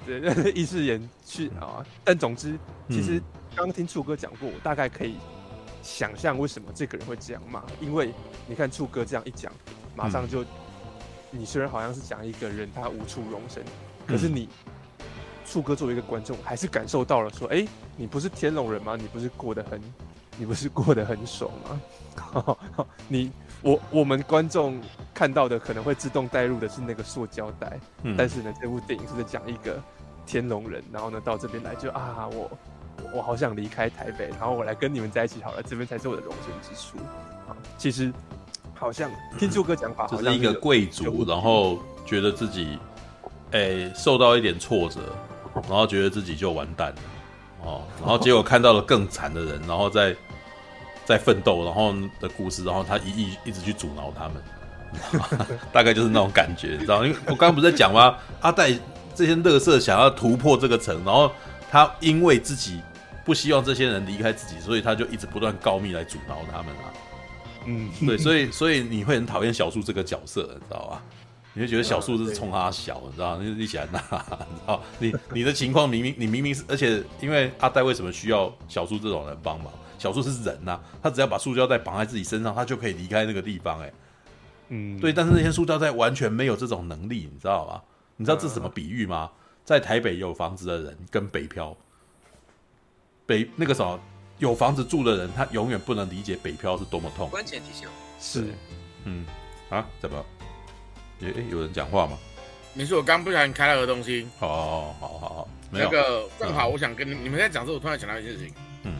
对，意思言去啊。但总之，其实刚刚听楚哥讲过，我大概可以想象为什么这个人会这样骂，因为你看楚哥这样一讲。马上就，你虽然好像是讲一个人他无处容身，可是你，处哥作为一个观众，还是感受到了说，哎，你不是天龙人吗？你不是过得很，你不是过得很爽吗？你我我们观众看到的可能会自动带入的是那个塑胶袋，但是呢，这部电影是在讲一个天龙人，然后呢到这边来就啊，我我好想离开台北，然后我来跟你们在一起好了，这边才是我的容身之处啊。其实。好像听柱哥讲法，就是一个贵族，然后觉得自己哎、欸、受到一点挫折，然后觉得自己就完蛋了哦，然后结果看到了更惨的人，然后再在奋斗，然后的故事，然后他一一一直去阻挠他们，大概就是那种感觉，你知道？因为我刚刚不是在讲吗？阿戴这些乐色想要突破这个城，然后他因为自己不希望这些人离开自己，所以他就一直不断告密来阻挠他们啊。嗯，对，所以所以你会很讨厌小树这个角色，你知道吧？你就觉得小树是冲他小，你知道？你你喜欢他，你知道？你你的情况明明你明明是，而且因为阿呆为什么需要小树这种人帮忙？小树是人呐、啊，他只要把塑胶袋绑在自己身上，他就可以离开那个地方、欸。哎，嗯，对。但是那些塑胶袋完全没有这种能力，你知道吗？你知道这是什么比喻吗？在台北有房子的人跟北漂，北那个什么。有房子住的人，他永远不能理解北漂是多么痛。关键提醒是，嗯，啊，怎么？诶、欸，有人讲话吗？没事我刚不小心开了个东西。好好好，没有。那个正好，我想跟你、嗯、你们在讲之后，我突然想到一件事情。嗯。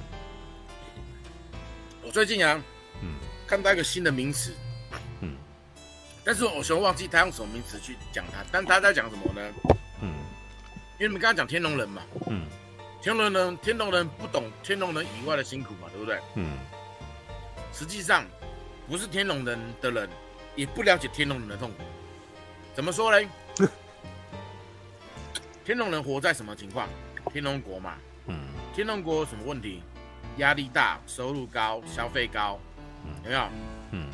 我最近啊，嗯，看到一个新的名词。嗯。但是我全忘记他用什么名词去讲它，但他在讲什么呢？嗯。因为你们刚刚讲天龙人嘛。嗯。天龙人，天龙人不懂天龙人以外的辛苦嘛，对不对？嗯。实际上，不是天龙人的人，也不了解天龙人的痛苦。怎么说嘞？天龙人活在什么情况？天龙国嘛。嗯。天龙国有什么问题？压力大，收入高，消费高，有没有？嗯。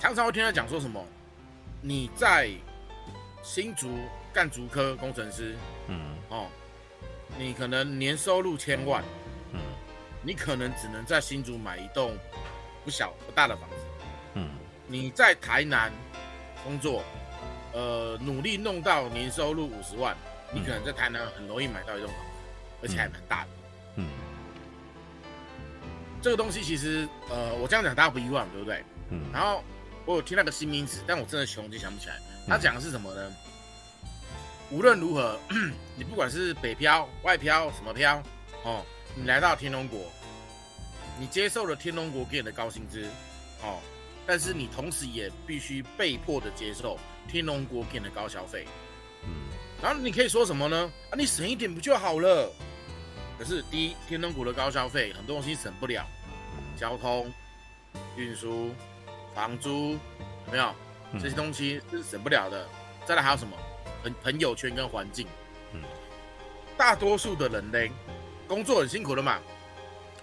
常常会听他讲说什么？你在新竹干竹科工程师。嗯。哦。你可能年收入千万，嗯，你可能只能在新竹买一栋不小不大的房子，嗯，你在台南工作，呃，努力弄到年收入五十万，你可能在台南很容易买到一栋房子，而且还蛮大的，嗯，这个东西其实，呃，我这样讲大家不意外，对不对？嗯，然后我有听那个新名词，但我真的穷就想不起来，他讲的是什么呢？无论如何，你不管是北漂、外漂、什么漂，哦，你来到天龙国，你接受了天龙国给你的高薪资，哦，但是你同时也必须被迫的接受天龙国给你的高消费，嗯，然后你可以说什么呢？啊，你省一点不就好了？可是第一，天龙国的高消费很多东西省不了，交通、运输、房租，有没有？这些东西是省不了的。再来还有什么？朋朋友圈跟环境，嗯，大多数的人呢，工作很辛苦的嘛，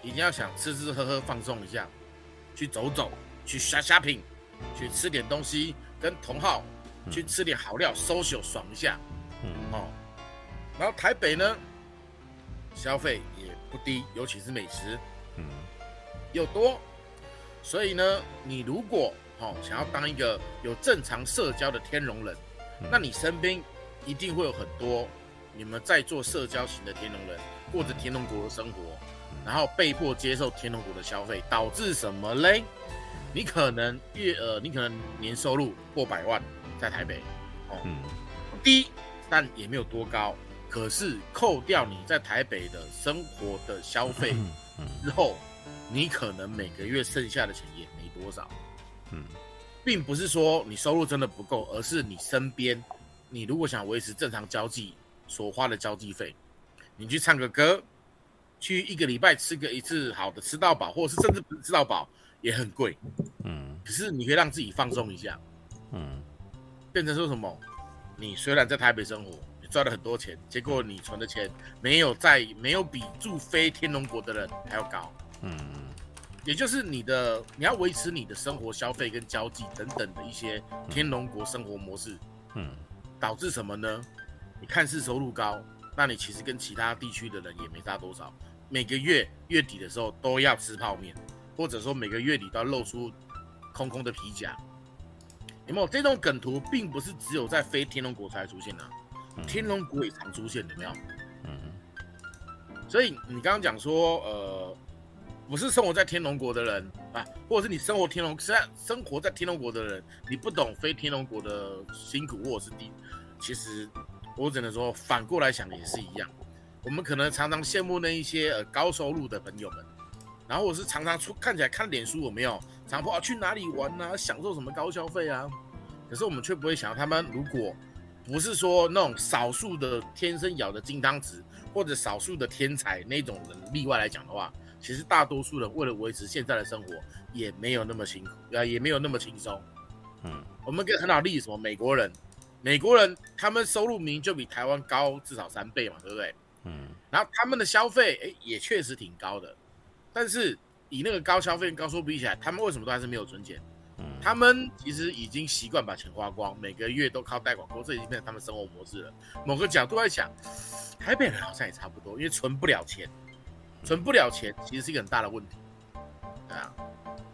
一定要想吃吃喝喝放松一下，去走走，去 shopping，去吃点东西，跟同好去吃点好料，social 爽一下，嗯。哦，然后台北呢，消费也不低，尤其是美食，嗯，又多，所以呢，你如果哦想要当一个有正常社交的天龙人。那你身边一定会有很多你们在做社交型的天龙人，过着天龙国的生活，然后被迫接受天龙国的消费，导致什么嘞？你可能月呃，你可能年收入过百万，在台北，哦，低，但也没有多高。可是扣掉你在台北的生活的消费之后，你可能每个月剩下的钱也没多少。嗯。并不是说你收入真的不够，而是你身边，你如果想维持正常交际所花的交际费，你去唱个歌，去一个礼拜吃个一次好的吃到饱，或者是甚至不是吃到饱也很贵，嗯，可是你可以让自己放松一下，嗯，变成说什么？你虽然在台北生活，你赚了很多钱，结果你存的钱没有在没有比住非天龙国的人还要高，嗯。也就是你的，你要维持你的生活消费跟交际等等的一些天龙国生活模式，嗯，导致什么呢？你看似收入高，那你其实跟其他地区的人也没差多少。每个月月底的时候都要吃泡面，或者说每个月底都要露出空空的皮夹。有没有这种梗图？并不是只有在非天龙国才出现的，天龙国也常出现，有没有？嗯。所以你刚刚讲说，呃。不是生活在天龙国的人啊，或者是你生活天龙，实在生活在天龙国的人，你不懂非天龙国的辛苦，或者是低。其实我只能说，反过来想也是一样。我们可能常常羡慕那一些呃高收入的朋友们，然后我是常常出看起来看脸书有没有，常说啊去哪里玩啊，享受什么高消费啊，可是我们却不会想到，他们如果不是说那种少数的天生咬的金汤匙，或者少数的天才那种人例外来讲的话，其实大多数人为了维持现在的生活，也没有那么辛苦，啊，也没有那么轻松。嗯，我们可以很好例子，什么美国人，美国人他们收入明明就比台湾高至少三倍嘛，对不对？嗯，然后他们的消费，哎，也确实挺高的。但是以那个高消费高收入比起来，他们为什么都还是没有存钱？嗯，他们其实已经习惯把钱花光，每个月都靠贷款过，这已经变成他们生活模式了。某个角度来讲，台北人好像也差不多，因为存不了钱，存不了钱其实是一个很大的问题。对啊，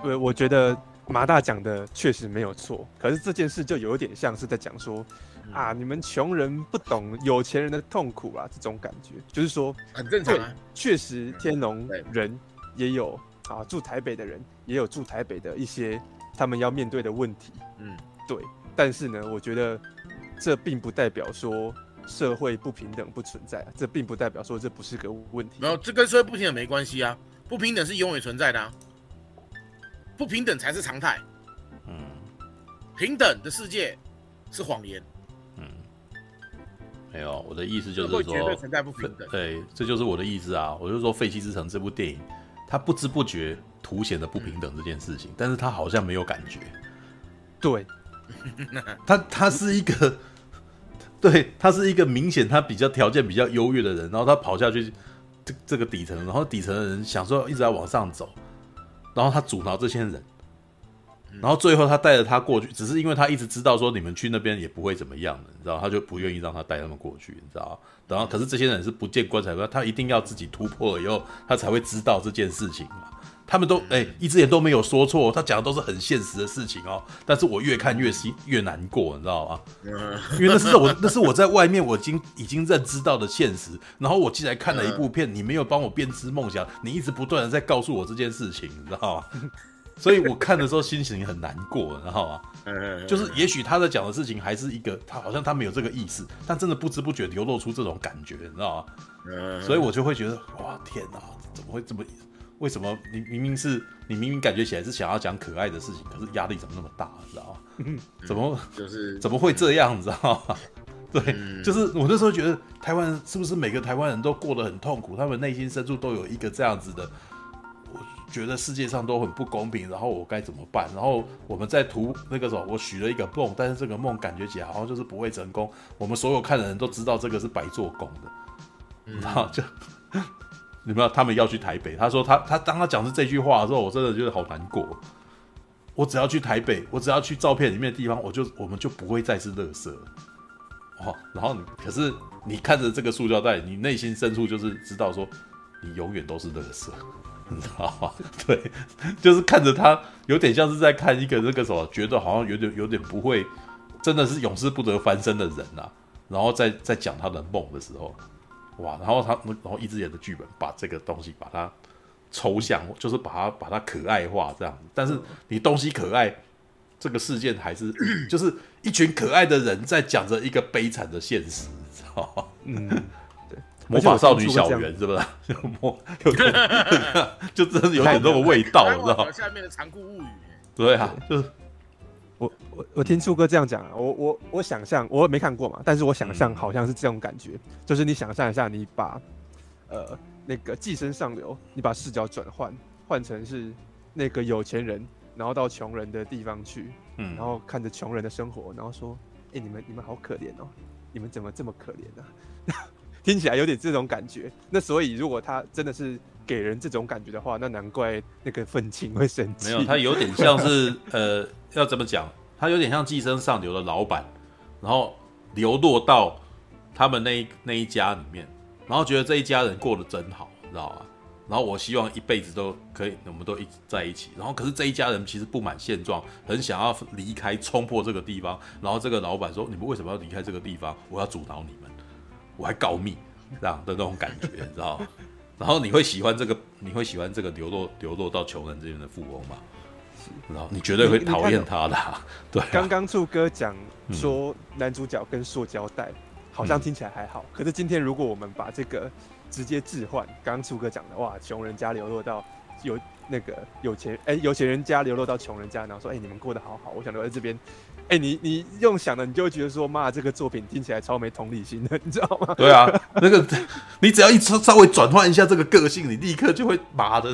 对，我觉得马大讲的确实没有错，可是这件事就有点像是在讲说，嗯、啊，你们穷人不懂有钱人的痛苦啊，这种感觉，就是说很正常啊，确实天龙人。也有啊，住台北的人也有住台北的一些他们要面对的问题，嗯，对。但是呢，我觉得这并不代表说社会不平等不存在啊，这并不代表说这不是个问题。没有，这跟社会不平等没关系啊，不平等是永远存在的啊，不平等才是常态。嗯，平等的世界是谎言。嗯，没有，我的意思就是说，绝对存在不平等。对，这就是我的意思啊，我就说《废弃之城》这部电影。他不知不觉凸显了不平等这件事情，但是他好像没有感觉。对，他他是一个，对他是一个明显他比较条件比较优越的人，然后他跑下去这这个底层，然后底层的人想说一直在往上走，然后他阻挠这些人。然后最后他带着他过去，只是因为他一直知道说你们去那边也不会怎么样的，你知道，他就不愿意让他带他们过去，你知道。然后可是这些人是不见棺材不他一定要自己突破了以后，他才会知道这件事情嘛。他们都哎，一只眼都没有说错，他讲的都是很现实的事情哦。但是我越看越心越难过，你知道吗？因为那是我那是我在外面我已经已经认知到的现实。然后我进来看了一部片，你没有帮我编织梦想，你一直不断的在告诉我这件事情，你知道吗？所以我看的时候心情很难过，你知道吗？就是也许他在讲的事情还是一个，他好像他没有这个意思，但真的不知不觉流露出这种感觉，你知道吗？所以我就会觉得，哇，天哪，怎么会这么？为什么你明明是你明明感觉起来是想要讲可爱的事情，可是压力怎么那么大，你知道吗？怎么就是怎么会这样，你知道吗？对，就是我那时候觉得台湾人是不是每个台湾人都过得很痛苦，他们内心深处都有一个这样子的。觉得世界上都很不公平，然后我该怎么办？然后我们在图那个时候，我许了一个梦，但是这个梦感觉起来好像就是不会成功。我们所有看的人都知道这个是白做工的，然后就 你们他们要去台北，他说他他当他讲出这句话的时候，我真的觉得好难过。我只要去台北，我只要去照片里面的地方，我就我们就不会再是垃圾了。哦，然后你可是你看着这个塑胶袋，你内心深处就是知道说，你永远都是垃圾。你知道吗？对，就是看着他，有点像是在看一个那个什么，觉得好像有点有点不会，真的是永世不得翻身的人呐、啊。然后在在讲他的梦的时候，哇，然后他然后一只眼的剧本把这个东西把它抽象，就是把它把它可爱化这样子。但是你东西可爱，这个事件还是 就是一群可爱的人在讲着一个悲惨的现实，你知道吗？嗯。魔法少女小圆是不是？就魔，有点就真的有点那个味道，你知道吗？下面的残酷物语。对啊，就是我我我听初哥这样讲啊，我我我想象我没看过嘛，但是我想象好像是这种感觉，嗯、就是你想象一下，你把呃那个寄生上流，你把视角转换换成是那个有钱人，然后到穷人的地方去，嗯，然后看着穷人的生活，然后说，哎、欸，你们你们好可怜哦，你们怎么这么可怜呢、啊？听起来有点这种感觉，那所以如果他真的是给人这种感觉的话，那难怪那个愤青会生气。没有，他有点像是 呃，要怎么讲？他有点像寄生上流的老板，然后流落到他们那一那一家里面，然后觉得这一家人过得真好，知道吗？然后我希望一辈子都可以，我们都一直在一起。然后可是这一家人其实不满现状，很想要离开，冲破这个地方。然后这个老板说：“你们为什么要离开这个地方？我要阻挠你们。”我还告密，这样的那种感觉，你知道？然后你会喜欢这个？你会喜欢这个流落流落到穷人这边的富翁吗？然后你绝对会讨厌他的。对，刚刚柱哥讲说男主角跟塑胶袋，好像听起来还好。可是今天如果我们把这个直接置换，刚刚柱哥讲的哇，穷人家流落到有那个有钱哎、欸、有钱人家流落到穷人家，然后说哎、欸、你们过得好好，我想留在这边。哎、欸，你你用想的，你就会觉得说，妈，这个作品听起来超没同理心的，你知道吗？对啊，那个你只要一稍稍微转换一下这个个性，你立刻就会妈的，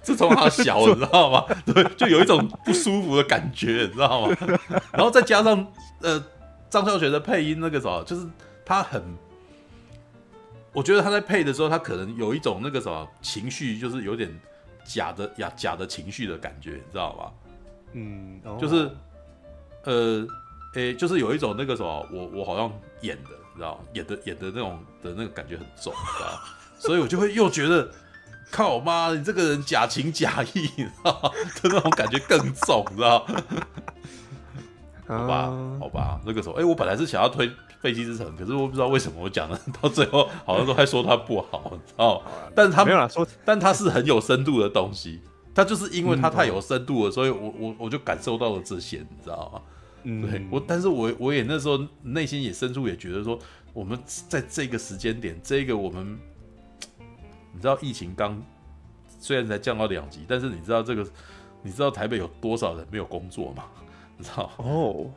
这从他小，你知道吗？对，就有一种不舒服的感觉，你知道吗？然后再加上呃，张孝全的配音那个什么，就是他很，我觉得他在配的时候，他可能有一种那个什么情绪，就是有点假的呀，假的情绪的感觉，你知道吗？嗯，就是。呃，诶、欸，就是有一种那个什么，我我好像演的，你知道演的演的那种的那个感觉很重，知道所以我就会又觉得，靠我妈，你这个人假情假意，你知道的那种感觉更重，你知道好吧，好吧，那个时候，哎、欸，我本来是想要推《废弃之城》，可是我不知道为什么我讲的到最后好像都还说它不好，你知道 但是它没有啦，说，但它是很有深度的东西。他就是因为他太有深度了，嗯、所以我我我就感受到了这些，你知道吗？嗯，对我，但是我我也那时候内心也深处也觉得说，我们在这个时间点，这个我们，你知道疫情刚虽然才降到两级，但是你知道这个，你知道台北有多少人没有工作吗？你知道哦，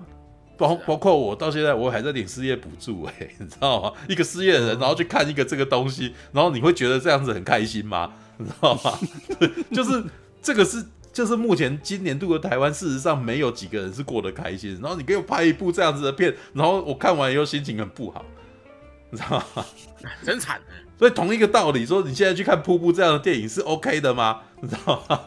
包包括我到现在我还在领失业补助，哎，你知道吗？一个失业的人，然后去看一个这个东西，然后你会觉得这样子很开心吗？你知道吗？对，就是。这个是就是目前今年度的台湾，事实上没有几个人是过得开心。然后你给我拍一部这样子的片，然后我看完以后心情很不好，你知道吗？真惨。所以同一个道理，说你现在去看《瀑布》这样的电影是 OK 的吗？你知道吗？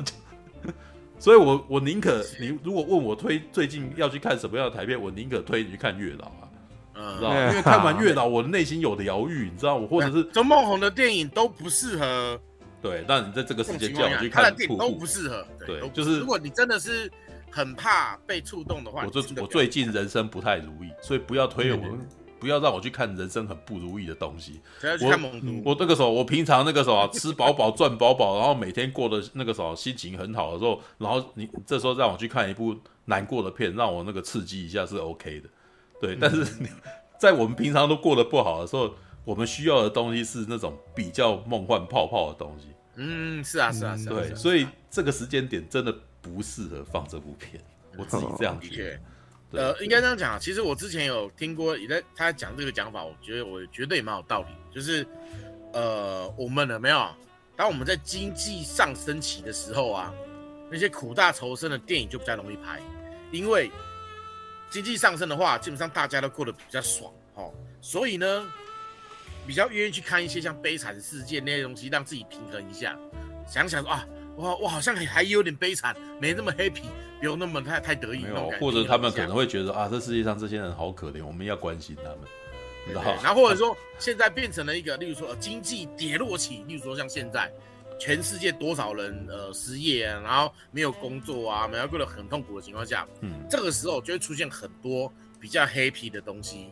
所以我我宁可你如果问我推最近要去看什么样的台片，我宁可推你去看《月老》啊，嗯，知道吗？因为看完《月老》，我的内心有疗愈，你知道我或者是周梦红的电影都不适合。对，那你在这个时间叫我去看都不适合。对，对就是如果你真的是很怕被触动的话，我最我最近人生不太如意，所以不要推我，嗯、不要让我去看人生很不如意的东西。我我那个时候，我平常那个时候啊吃饱饱赚饱饱，然后每天过的那个时候心情很好的时候，然后你这时候让我去看一部难过的片，让我那个刺激一下是 OK 的。对，但是 在我们平常都过得不好的时候。我们需要的东西是那种比较梦幻泡泡的东西。嗯，是啊，是啊，是啊。对，所以这个时间点真的不适合放这部片。我自己这样觉得。呃，应该这样讲啊。其实我之前有听过，也在他讲这个讲法，我觉得我觉得也蛮有道理。就是，呃，我们有没有？当我们在经济上升期的时候啊，那些苦大仇深的电影就比较容易拍，因为经济上升的话，基本上大家都过得比较爽，哦，所以呢。比较愿意去看一些像《悲惨世界》那些东西，让自己平衡一下，想想说啊，我我好像还有点悲惨，没那么 happy，不用那么太太得意。没有，或者他们可能会觉得啊，这世界上这些人好可怜，我们要关心他们，对对对，然后或者说现在变成了一个，例如说经济跌落期，例如说像现在全世界多少人呃失业啊，然后没有工作啊，每个过得很痛苦的情况下，嗯，这个时候就会出现很多比较 happy 的东西，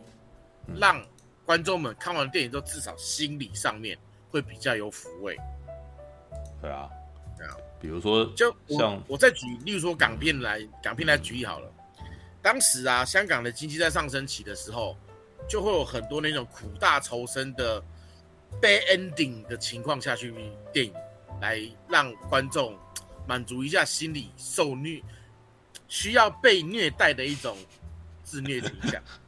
让。观众们看完电影之后，至少心理上面会比较有抚慰。对啊，对啊，比如说，就像我，我再举，例如说港片来，港片来举例好了。当时啊，香港的经济在上升期的时候，就会有很多那种苦大仇深的 bad ending 的情况下去电影，来让观众满足一下心理受虐、需要被虐待的一种自虐倾向。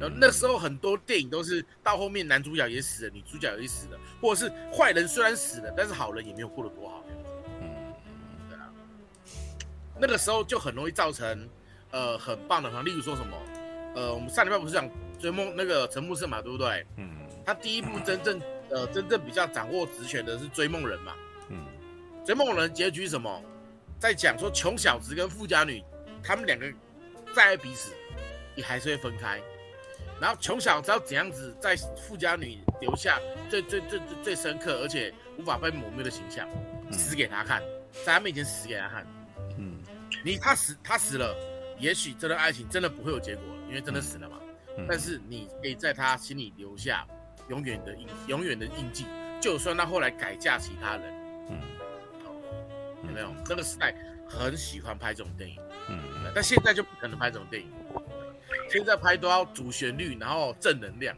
然后那时候很多电影都是到后面男主角也死了，女主角也死了，或者是坏人虽然死了，但是好人也没有过得多好。嗯，对啊。那个时候就很容易造成呃很棒的，例如说什么呃，我们上礼拜不是讲追梦那个陈木胜嘛，对不对？嗯。他第一部真正呃真正比较掌握职权的是追梦人嘛。嗯。追梦人结局什么？在讲说穷小子跟富家女他们两个再爱彼此，也还是会分开。然后从小知道怎样子在富家女留下最最最最最深刻而且无法被抹灭的形象，死给他看，在他面前死给他看。嗯，你他死他死了，也许这段爱情真的不会有结果了，因为真的死了嘛。但是你可以在他心里留下永远的印永远的印记，就算他后来改嫁其他人。嗯，有没有？那个时代很喜欢拍这种电影。嗯，但现在就不可能拍这种电影。现在拍都要主旋律，然后正能量，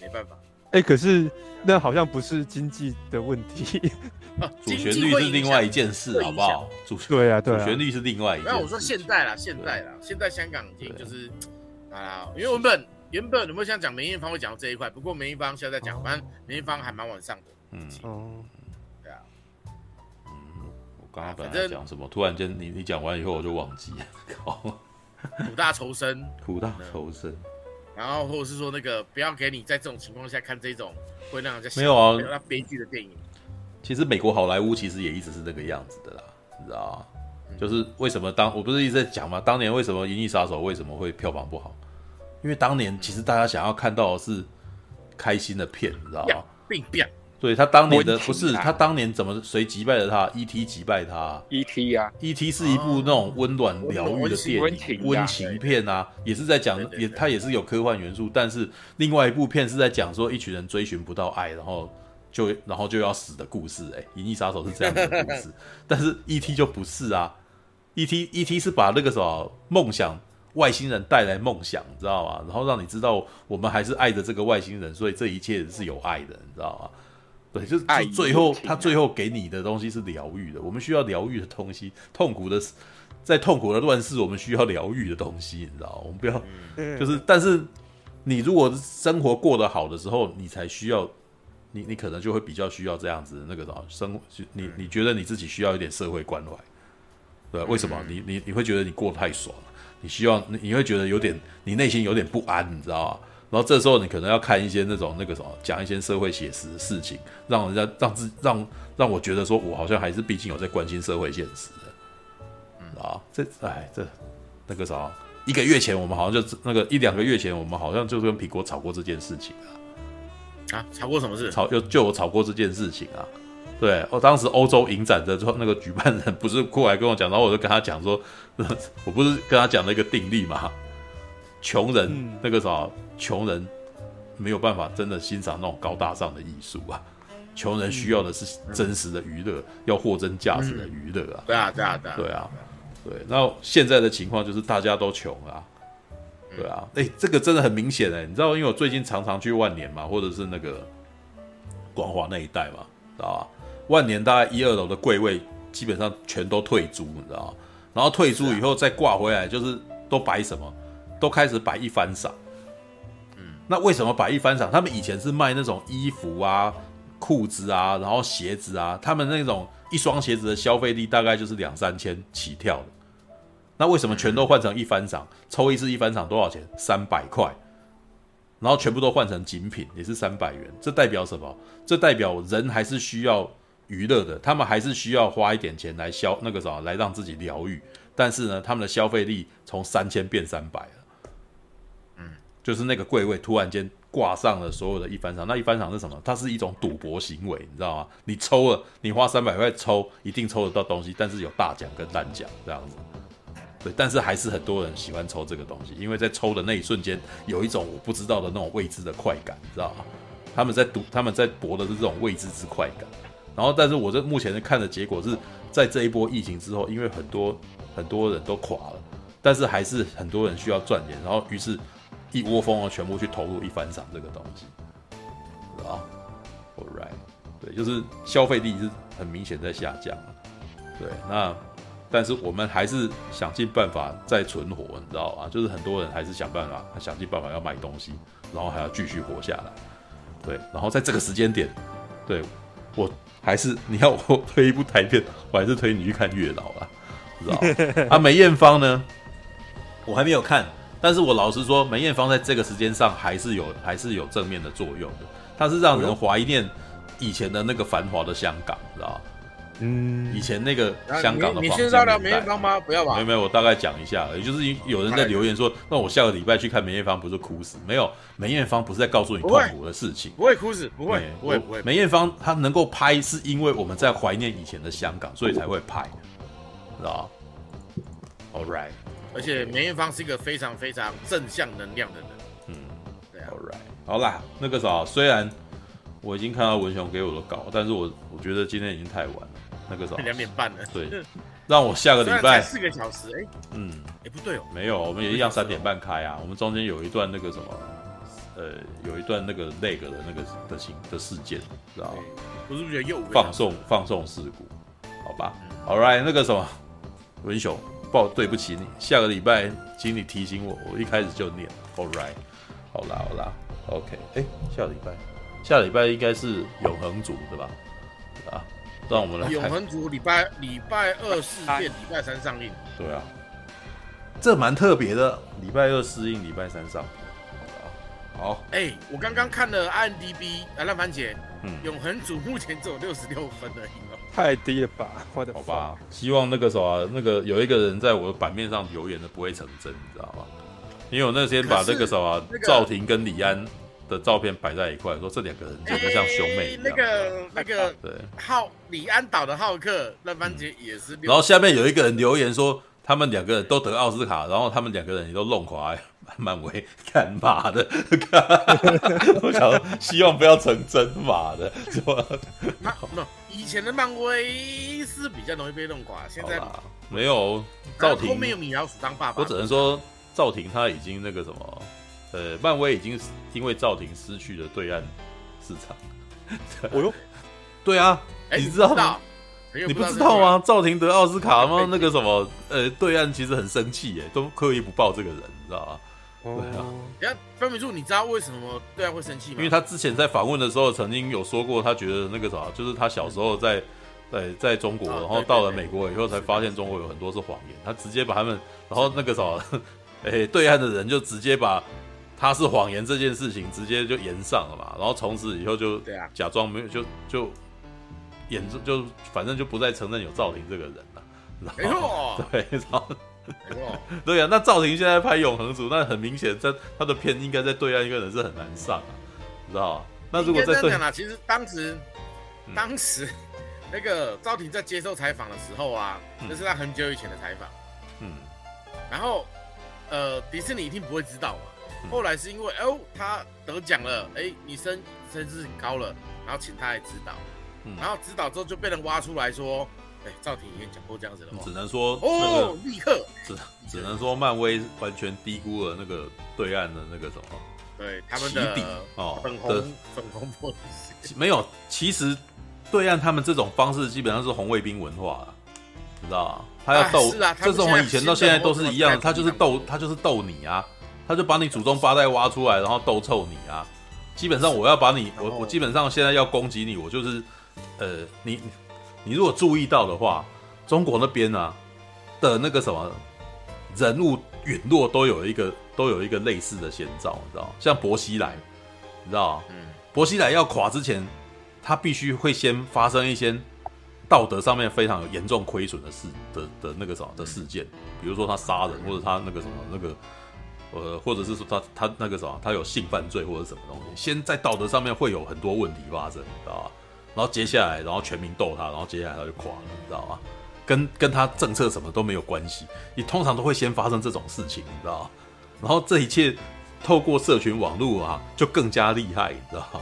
没办法。哎，可是那好像不是经济的问题，主旋律是另外一件事，好不好？主对啊，对啊，主旋律是另外一件事。那我说现在啦，现在啦，现在香港已经就是啊，因为原本原本有没有想讲梅艳芳会讲到这一块？不过梅艳芳现在在讲，反正梅艳芳还蛮晚上的，嗯哦，对啊，嗯，我刚刚本来讲什么，突然间你你讲完以后我就忘记了，苦大仇深，苦大仇深。然后，或者是说那个，不要给你在这种情况下看这种会让人家没有啊，那悲剧的电影。其实美国好莱坞其实也一直是那个样子的啦，你知道吗？嗯、就是为什么当我不是一直在讲吗？当年为什么《银翼杀手》为什么会票房不好？因为当年其实大家想要看到的是开心的片，你知道吗？病变。对他当年的不是他当年怎么谁击败了他？E.T. 击败他？E.T. 啊，E.T. 是一部那种温暖疗愈的电影，温情片啊，也是在讲也他也是有科幻元素，但是另外一部片是在讲说一群人追寻不到爱，然后就然后就要死的故事。哎，银翼杀手是这样的故事，但是 E.T. 就不是啊，E.T. E.T. 是把那个什么梦想外星人带来梦想，你知道吗？然后让你知道我们还是爱着这个外星人，所以这一切是有爱的，你知道吗？对，就是就最后他最后给你的东西是疗愈的。我们需要疗愈的东西，痛苦的，在痛苦的乱世，我们需要疗愈的东西，你知道吗？我们不要，就是，但是你如果生活过得好的时候，你才需要，你你可能就会比较需要这样子的那个什么生活，你你觉得你自己需要一点社会关怀，对，为什么？你你你会觉得你过得太爽了，你需要你你会觉得有点，你内心有点不安，你知道吗？然后这时候你可能要看一些那种那个什么，讲一些社会写实的事情，让人家让自让让我觉得说，我好像还是毕竟有在关心社会现实的，嗯啊，这哎这那个啥，一个月前我们好像就那个一两个月前我们好像就跟苹果吵过这件事情啊，啊吵过什么事？吵就就我吵过这件事情啊，对，我当时欧洲影展的那个举办人不是过来跟我讲，然后我就跟他讲说，我不是跟他讲了一个定律嘛。穷人、嗯、那个啥，穷人没有办法真的欣赏那种高大上的艺术啊。穷人需要的是真实的娱乐，嗯、要货真价实的娱乐啊。对啊，对啊，对啊，对啊，对。那现在的情况就是大家都穷啊。对啊，哎、欸，这个真的很明显哎、欸。你知道，因为我最近常常去万年嘛，或者是那个光华那一带嘛，知道吧？万年大概一二楼的柜位基本上全都退租，你知道吗？然后退租以后再挂回来，就是都摆什么？都开始摆一番赏，嗯，那为什么摆一番赏？他们以前是卖那种衣服啊、裤子啊，然后鞋子啊，他们那种一双鞋子的消费力大概就是两三千起跳的。那为什么全都换成一番赏？抽一次一番赏多少钱？三百块，然后全部都换成精品，也是三百元。这代表什么？这代表人还是需要娱乐的，他们还是需要花一点钱来消那个什么，来让自己疗愈。但是呢，他们的消费力从三千变三百。就是那个柜位突然间挂上了所有的一番赏，那一番赏是什么？它是一种赌博行为，你知道吗？你抽了，你花三百块抽，一定抽得到东西，但是有大奖跟烂奖这样子。对，但是还是很多人喜欢抽这个东西，因为在抽的那一瞬间，有一种我不知道的那种未知的快感，你知道吗？他们在赌，他们在搏的是这种未知之快感。然后，但是我这目前看的结果是在这一波疫情之后，因为很多很多人都垮了，但是还是很多人需要赚钱，然后于是。一窝蜂的全部去投入一番赏这个东西，是吧？All right，对，就是消费力是很明显在下降。对，那但是我们还是想尽办法在存活，你知道吗？就是很多人还是想办法，想尽办法要买东西，然后还要继续活下来。对，然后在这个时间点，对我还是你要我推一部台片，我还是推你去看《月老》啊，知道吗？啊，梅艳芳呢，我还没有看。但是我老实说，梅艳芳在这个时间上还是有还是有正面的作用的，它是让人怀念以前的那个繁华的香港，知道嗯，以前那个香港的。你现在要聊梅艳芳吗？不要吧。没有没有，我大概讲一下，也就是有人在留言说，那我下个礼拜去看梅艳芳，不是哭死？没有，梅艳芳不是在告诉你痛苦的事情，不会哭死，不会，不会，不会。梅艳芳她能够拍，是因为我们在怀念以前的香港，所以才会拍，知道 All right。而且梅艳芳是一个非常非常正向能量的人，嗯，对啊，All right，好啦，那个啥，虽然我已经看到文雄给我的稿，但是我我觉得今天已经太晚了，那个啥，两点半了，对，让我下个礼拜 四个小时，哎、欸，嗯，也、欸、不对哦，没有，我们也一样三点半开啊，我们中间有一段那个什么，呃有一段那个那个的那个的情的事件，知道吗？我是不是觉得又放送放送事故，好吧？All right，那个什么文雄，不好对不起你，下个礼拜请你提醒我，我一开始就念。All right，好啦好啦，OK，哎，下个礼拜下个礼拜应该是永恒族对吧？啊，让我们来永恒族礼拜礼拜二试片，礼拜三上映。对啊，这蛮特别的，礼拜二试映，礼拜三上。好，哎、欸，我刚刚看了 IMDB 啊，烂番茄，嗯，永恒族目前只有六十六分而已哦，太低了吧？好吧，希望那个什么，那个有一个人在我的版面上留言的不会成真，你知道吗？因为我那天把那个什么赵婷跟李安的照片摆在一块，说这两个人简直像兄妹一样。那个那个 对，浩李安导的浩克那番茄也是、嗯。然后下面有一个人留言说，他们两个人都得奥斯卡，然后他们两个人也都弄垮。漫威干嘛的？我想希望不要成真，妈的，是吧？那那以前的漫威是比较容易被弄垮，现在没有。赵婷后面有米老鼠当爸爸，我只能说赵婷他已经那个什么，呃，漫威已经因为赵婷失去了对岸市场。哦哟，对啊，你知道吗？你不知道吗？赵廷得奥斯卡吗？那个什么，呃，对岸其实很生气耶，都刻意不报这个人，你知道吗？对啊，等下分明柱，你知道为什么对岸会生气吗？因为他之前在访问的时候，曾经有说过，他觉得那个啥，就是他小时候在在在中国，然后到了美国以后，才发现中国有很多是谎言。他直接把他们，然后那个啥，哎，对岸的人就直接把他是谎言这件事情直接就延上了嘛。然后从此以后就假装没有，就就演就反正就不再承认有赵婷这个人了。然后 对，然后。对呀、啊，那赵婷现在拍《永恒族》，那很明显，在他的片应该在对岸一个人是很难上啊，你知道吗？那如果在对岸，其实当时，嗯、当时 那个赵婷在接受采访的时候啊，那、嗯、是他很久以前的采访，嗯，然后呃，迪士尼一定不会知道嘛，嗯、后来是因为哦，他得奖了，哎，你声声势很高了，然后请他来指导，嗯、然后指导之后就被人挖出来说。哎，赵婷以前讲过这样子的话，只能说哦，立刻只只能说漫威完全低估了那个对岸的那个什么，对他们的哦粉红粉红破没有，其实对岸他们这种方式基本上是红卫兵文化，你知道吗？他要逗，这种以前到现在都是一样，他就是斗，他就是斗你啊，他就把你祖宗八代挖出来，然后斗臭你啊。基本上我要把你，我我基本上现在要攻击你，我就是呃你。你如果注意到的话，中国那边啊的那个什么人物陨落都有一个都有一个类似的先兆，你知道？像薄熙来，你知道？嗯，薄熙来要垮之前，他必须会先发生一些道德上面非常有严重亏损的事的的那个什么的事件，比如说他杀人，或者他那个什么那个呃，或者是说他他那个什么他有性犯罪或者什么东西，先在道德上面会有很多问题发生，你知道吧？然后接下来，然后全民斗他，然后接下来他就垮了，你知道吗？跟跟他政策什么都没有关系，你通常都会先发生这种事情，你知道吗？然后这一切透过社群网络啊，就更加厉害，你知道吗？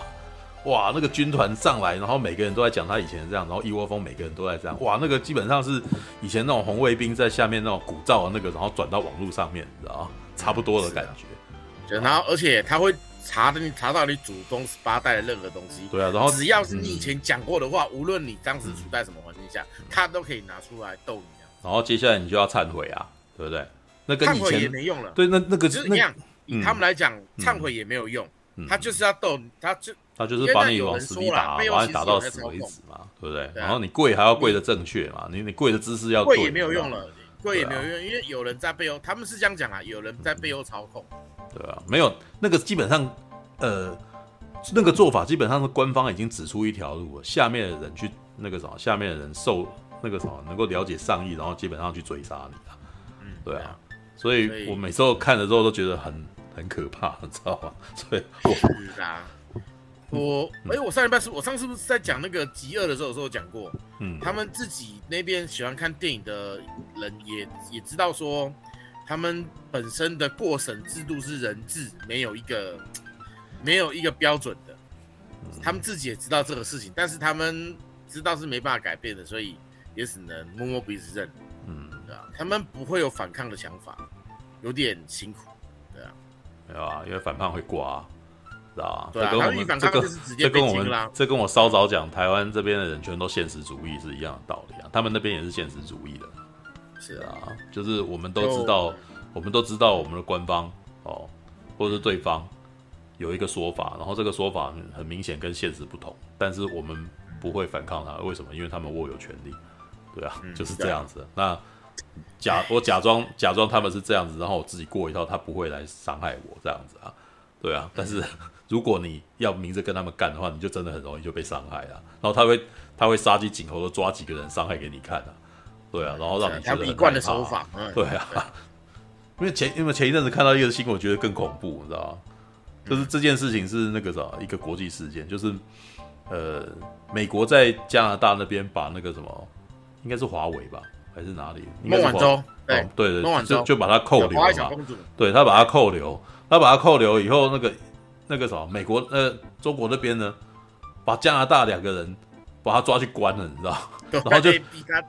哇，那个军团上来，然后每个人都在讲他以前这样，然后一窝蜂每个人都在这样，哇，那个基本上是以前那种红卫兵在下面那种鼓噪的那个，然后转到网络上面，你知道？差不多的感觉。然后而且他会。查的你查到你祖宗十八代的任何东西，对啊，然后只要是你以前讲过的话，嗯、无论你当时处在什么环境下，嗯、他都可以拿出来逗你。然后接下来你就要忏悔啊，对不对？那跟以前也没用了。对，那那个就是那样，以他们来讲，忏悔也没有用，嗯、他就是要逗，他就他就是把你往死里打，把你打到死为止嘛，对不对？然后你跪还要跪的正确嘛，你你跪的姿势要跪也没有用了，跪也没有用，因为有人在背后，他们是这样讲啊，有人在背后操控。对啊，没有那个基本上。呃，那个做法基本上是官方已经指出一条路了，下面的人去那个什么，下面的人受那个什么能够了解上意，然后基本上去追杀你啊。嗯，对啊，所以我每次看的时候都觉得很很可怕，你知道吗？所以我是啊，我哎、欸，我上一半是我上次不是在讲那个极恶的时候，有时候讲过，嗯，他们自己那边喜欢看电影的人也也知道说，他们本身的过审制度是人治，没有一个。没有一个标准的，他们自己也知道这个事情，但是他们知道是没办法改变的，所以也只能摸摸鼻子认，嗯，对啊，他们不会有反抗的想法，有点辛苦，对啊，没有啊，因为反叛会挂，知道吧？对啊，这跟我们这跟这跟我们这跟我稍早讲台湾这边的人全都现实主义是一样的道理啊，他们那边也是现实主义的。是啊，就是我们都知道，我们都知道我们的官方哦，或者是对方有一个说法，然后这个说法很明显跟现实不同，但是我们不会反抗他，为什么？因为他们握有权利，对啊，嗯、就是这样子。啊、那假我假装假装他们是这样子，然后我自己过一套，他不会来伤害我这样子啊，对啊。但是如果你要明着跟他们干的话，你就真的很容易就被伤害了。然后他会他会杀鸡儆猴的抓几个人伤害给你看啊。对啊，然后让你觉得很一贯的手法。对啊，因为前因为前一阵子看到一个新闻，我觉得更恐怖，你知道吗？就是这件事情是那个什么一个国际事件，就是呃，美国在加拿大那边把那个什么，应该是华为吧，还是哪里？孟晚舟。对对对，就就把他扣留嘛。对他把他扣留，他把他扣留以后，那个那个什么，美国呃中国那边呢，把加拿大两个人把他抓去关了，你知道？然后就，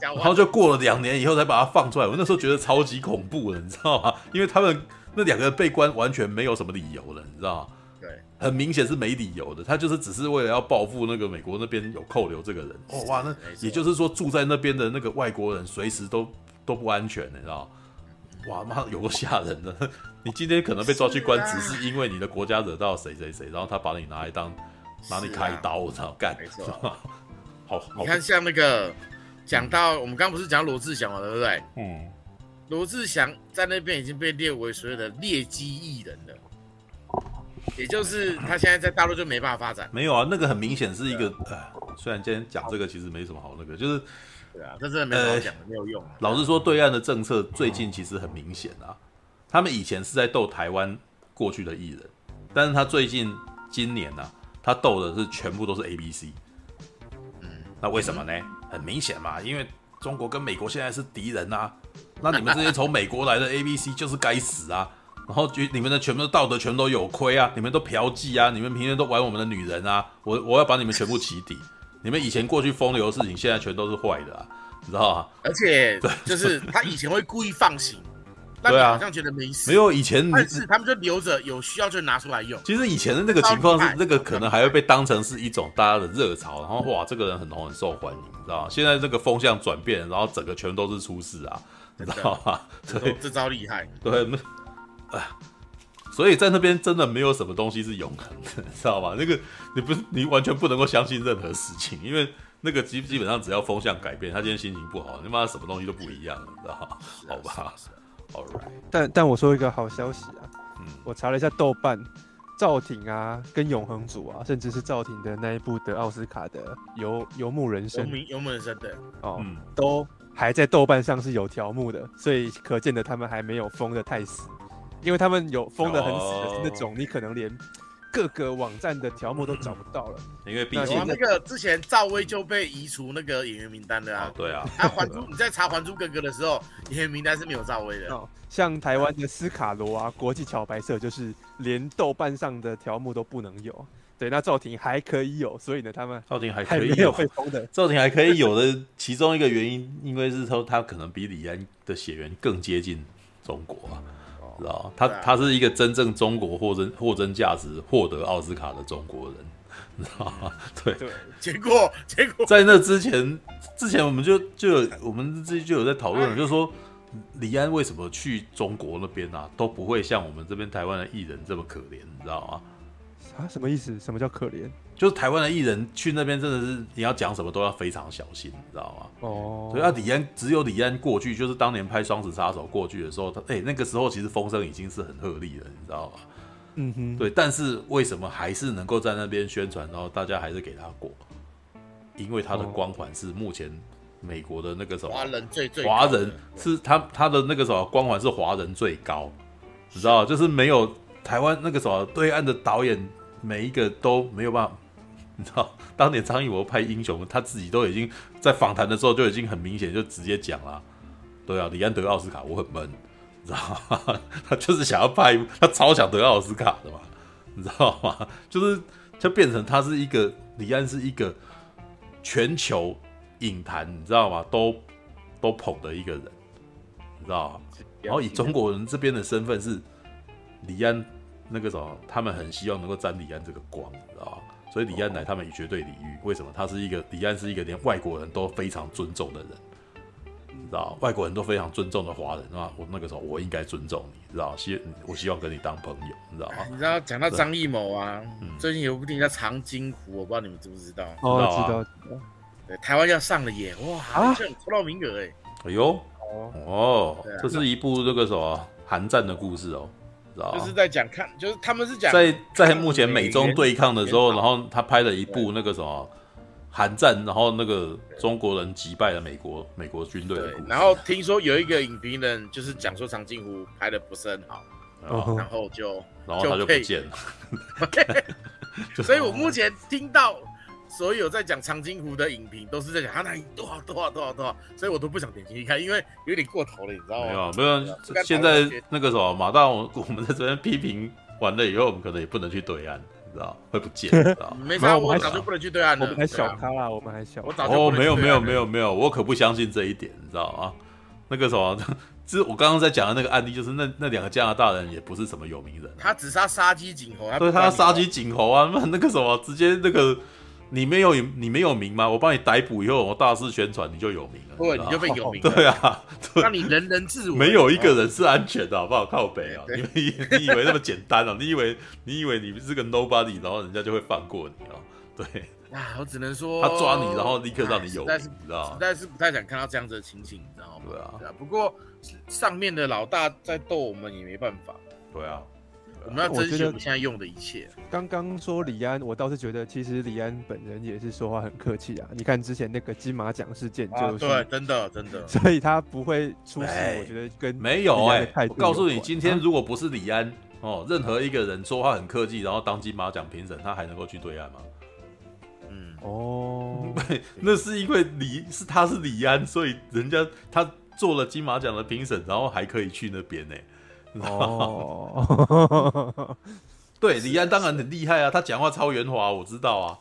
然后就过了两年以后才把他放出来。我那时候觉得超级恐怖的，你知道吗？因为他们那两个人被关完全没有什么理由了，你知道吗？对，很明显是没理由的。他就是只是为了要报复那个美国那边有扣留这个人。哦哇，那也就是说住在那边的那个外国人随时都都不安全，你知道吗？哇妈，有个吓人的！你今天可能被抓去关，只是因为你的国家惹到谁谁谁，然后他把你拿来当拿你开刀，我操，干，没错。好，你看像那个讲到、嗯、我们刚刚不是讲罗志祥嘛，对不对？嗯，罗志祥在那边已经被列为所谓的劣迹艺人了，也就是他现在在大陆就没办法发展。没有啊，那个很明显是一个，呃，虽然今天讲这个其实没什么好那个，就是，对啊，这真的没什么好讲没有用。老实说，对岸的政策最近其实很明显啊，他们以前是在斗台湾过去的艺人，但是他最近今年呢、啊，他斗的是全部都是 A B C。嗯那为什么呢？很明显嘛，因为中国跟美国现在是敌人啊。那你们这些从美国来的 A、B、C 就是该死啊。然后你们的全部的道德全都有亏啊，你们都嫖妓啊，你们平时都玩我们的女人啊。我我要把你们全部起底。你们以前过去风流的事情，现在全都是坏的啊，你知道吗？而且，对，就是他以前会故意放行。但你，好像觉得没事。没有以前，但是他们就留着，有需要就拿出来用。其实以前的那个情况是，那个可能还会被当成是一种大家的热潮，然后哇，这个人很红很受欢迎，你知道吗？现在这个风向转变，然后整个全都是出事啊，你知道吗？对，这招厉害。对，哎，所以在那边真的没有什么东西是永恒的，你知道吗？那个你不是你完全不能够相信任何事情，因为那个基基本上只要风向改变，他今天心情不好，你妈什么东西都不一样了，你知道吗？好吧。，All right 但但我说一个好消息啊，嗯，我查了一下豆瓣，赵婷啊，跟永恒组啊，甚至是赵婷的那一部的奥斯卡的游游牧人生，游牧人生对，哦，嗯、都还在豆瓣上是有条目的，所以可见的他们还没有封的太死，因为他们有封的很死的那种你可能连。各个网站的条目都找不到了，因为毕竟那个之前赵薇就被移除那个演员名单的啊。对啊，啊，还珠你在查《还珠格格》的时候，演员名单是没有赵薇的。哦，像台湾的斯卡罗啊，国际桥白社就是连豆瓣上的条目都不能有。对，那赵婷还可以有，所以呢，他们赵婷还可以有被封的。赵婷还可以有的其中一个原因，因为是说他可能比李安的血缘更接近中国啊。知道他他是一个真正中国货真货真价实获得奥斯卡的中国人，你知道吗？对对，结果 结果在那之前之前我们就就有我们自己就有在讨论，就是说李安为什么去中国那边啊都不会像我们这边台湾的艺人这么可怜，你知道吗？啊，什么意思？什么叫可怜？就是台湾的艺人去那边真的是你要讲什么都要非常小心，你知道吗？哦，所以啊，李安只有李安过去，就是当年拍《双子杀手》过去的时候，他哎、欸、那个时候其实风声已经是很鹤唳了，你知道吗？嗯哼，对，但是为什么还是能够在那边宣传，然后大家还是给他过？因为他的光环是目前美国的那个什么华人最最华人是他他的那个什么光环是华人最高，你知道就是没有台湾那个什么对岸的导演每一个都没有办法。你知道，当年张艺谋拍《英雄》，他自己都已经在访谈的时候就已经很明显就直接讲了，对啊，李安得奥斯卡，我很闷，你知道吗？他就是想要拍，他超想得奥斯卡的嘛，你知道吗？就是就变成他是一个李安是一个全球影坛，你知道吗？都都捧的一个人，你知道吗？然后以中国人这边的身份是李安那个什么，他们很希望能够沾李安这个光，你知道吧？所以李安来，他们也绝对礼遇。为什么？他是一个李安是一个连外国人都非常尊重的人。你知道外国人都非常尊重的华人，那我那个时候我应该尊重你，知道希我希望跟你当朋友，你知道吗？你知道讲到张艺谋啊，最近有部电影叫《长津湖》，我不知道你们知不知道？哦，知道知道。对，台湾要上了耶！哇，好像抽到名额哎！哎呦，哦，这是一部这个什么寒战的故事哦，知道就是在讲看，就是他们是讲在在目前美中对抗的时候，然后他拍了一部那个什么。韩战，然后那个中国人击败了美国美国军队。然后听说有一个影评人就是讲说长津湖拍的不是很好，然后就然后他就不见了。所以我目前听到所有在讲长津湖的影评都是在讲他那多少多少多少多少，所以我都不想点进去看，因为有点过头了，你知道吗？没有没有，现在那个什么马大，我们在这边批评完了以后，我们可能也不能去对岸。知道会不见，知道没啥，我早就不能去对岸了。我们还小咖啦，我们还小。我早就哦，没有没有没有没有，我可不相信这一点，你知道吗？那个什么，就是我刚刚在讲的那个案例，就是那那两个加拿大人也不是什么有名人，他只杀杀鸡儆猴，对，他杀鸡儆猴啊，那那个什么，直接那个。你没有你没有名吗？我帮你逮捕以后，我大肆宣传，你就有名了。对，你就被有名。对啊，让你人人自危。没有一个人是安全的，好不好？靠北啊！你你你以为那么简单啊？你以为你以为你是个 nobody，然后人家就会放过你啊？对。啊，我只能说他抓你，然后立刻让你有名，你知道实在是不太想看到这样子的情形，你知道吗？对啊。不过上面的老大在逗我们也没办法。对啊。我们要珍惜我们现在用的一切。刚刚说李安，我倒是觉得其实李安本人也是说话很客气啊。你看之前那个金马奖事件，就是对，真的真的，所以他不会出事。我觉得跟没有哎，我告诉你，今天如果不是李安哦，任何一个人说话很客气，然后当金马奖评审，他还能够去对岸吗？嗯，哦，那是因为李是他是李安，所以人家他做了金马奖的评审，然后还可以去那边呢。哦，对，李安当然很厉害啊，他讲话超圆滑，我知道啊，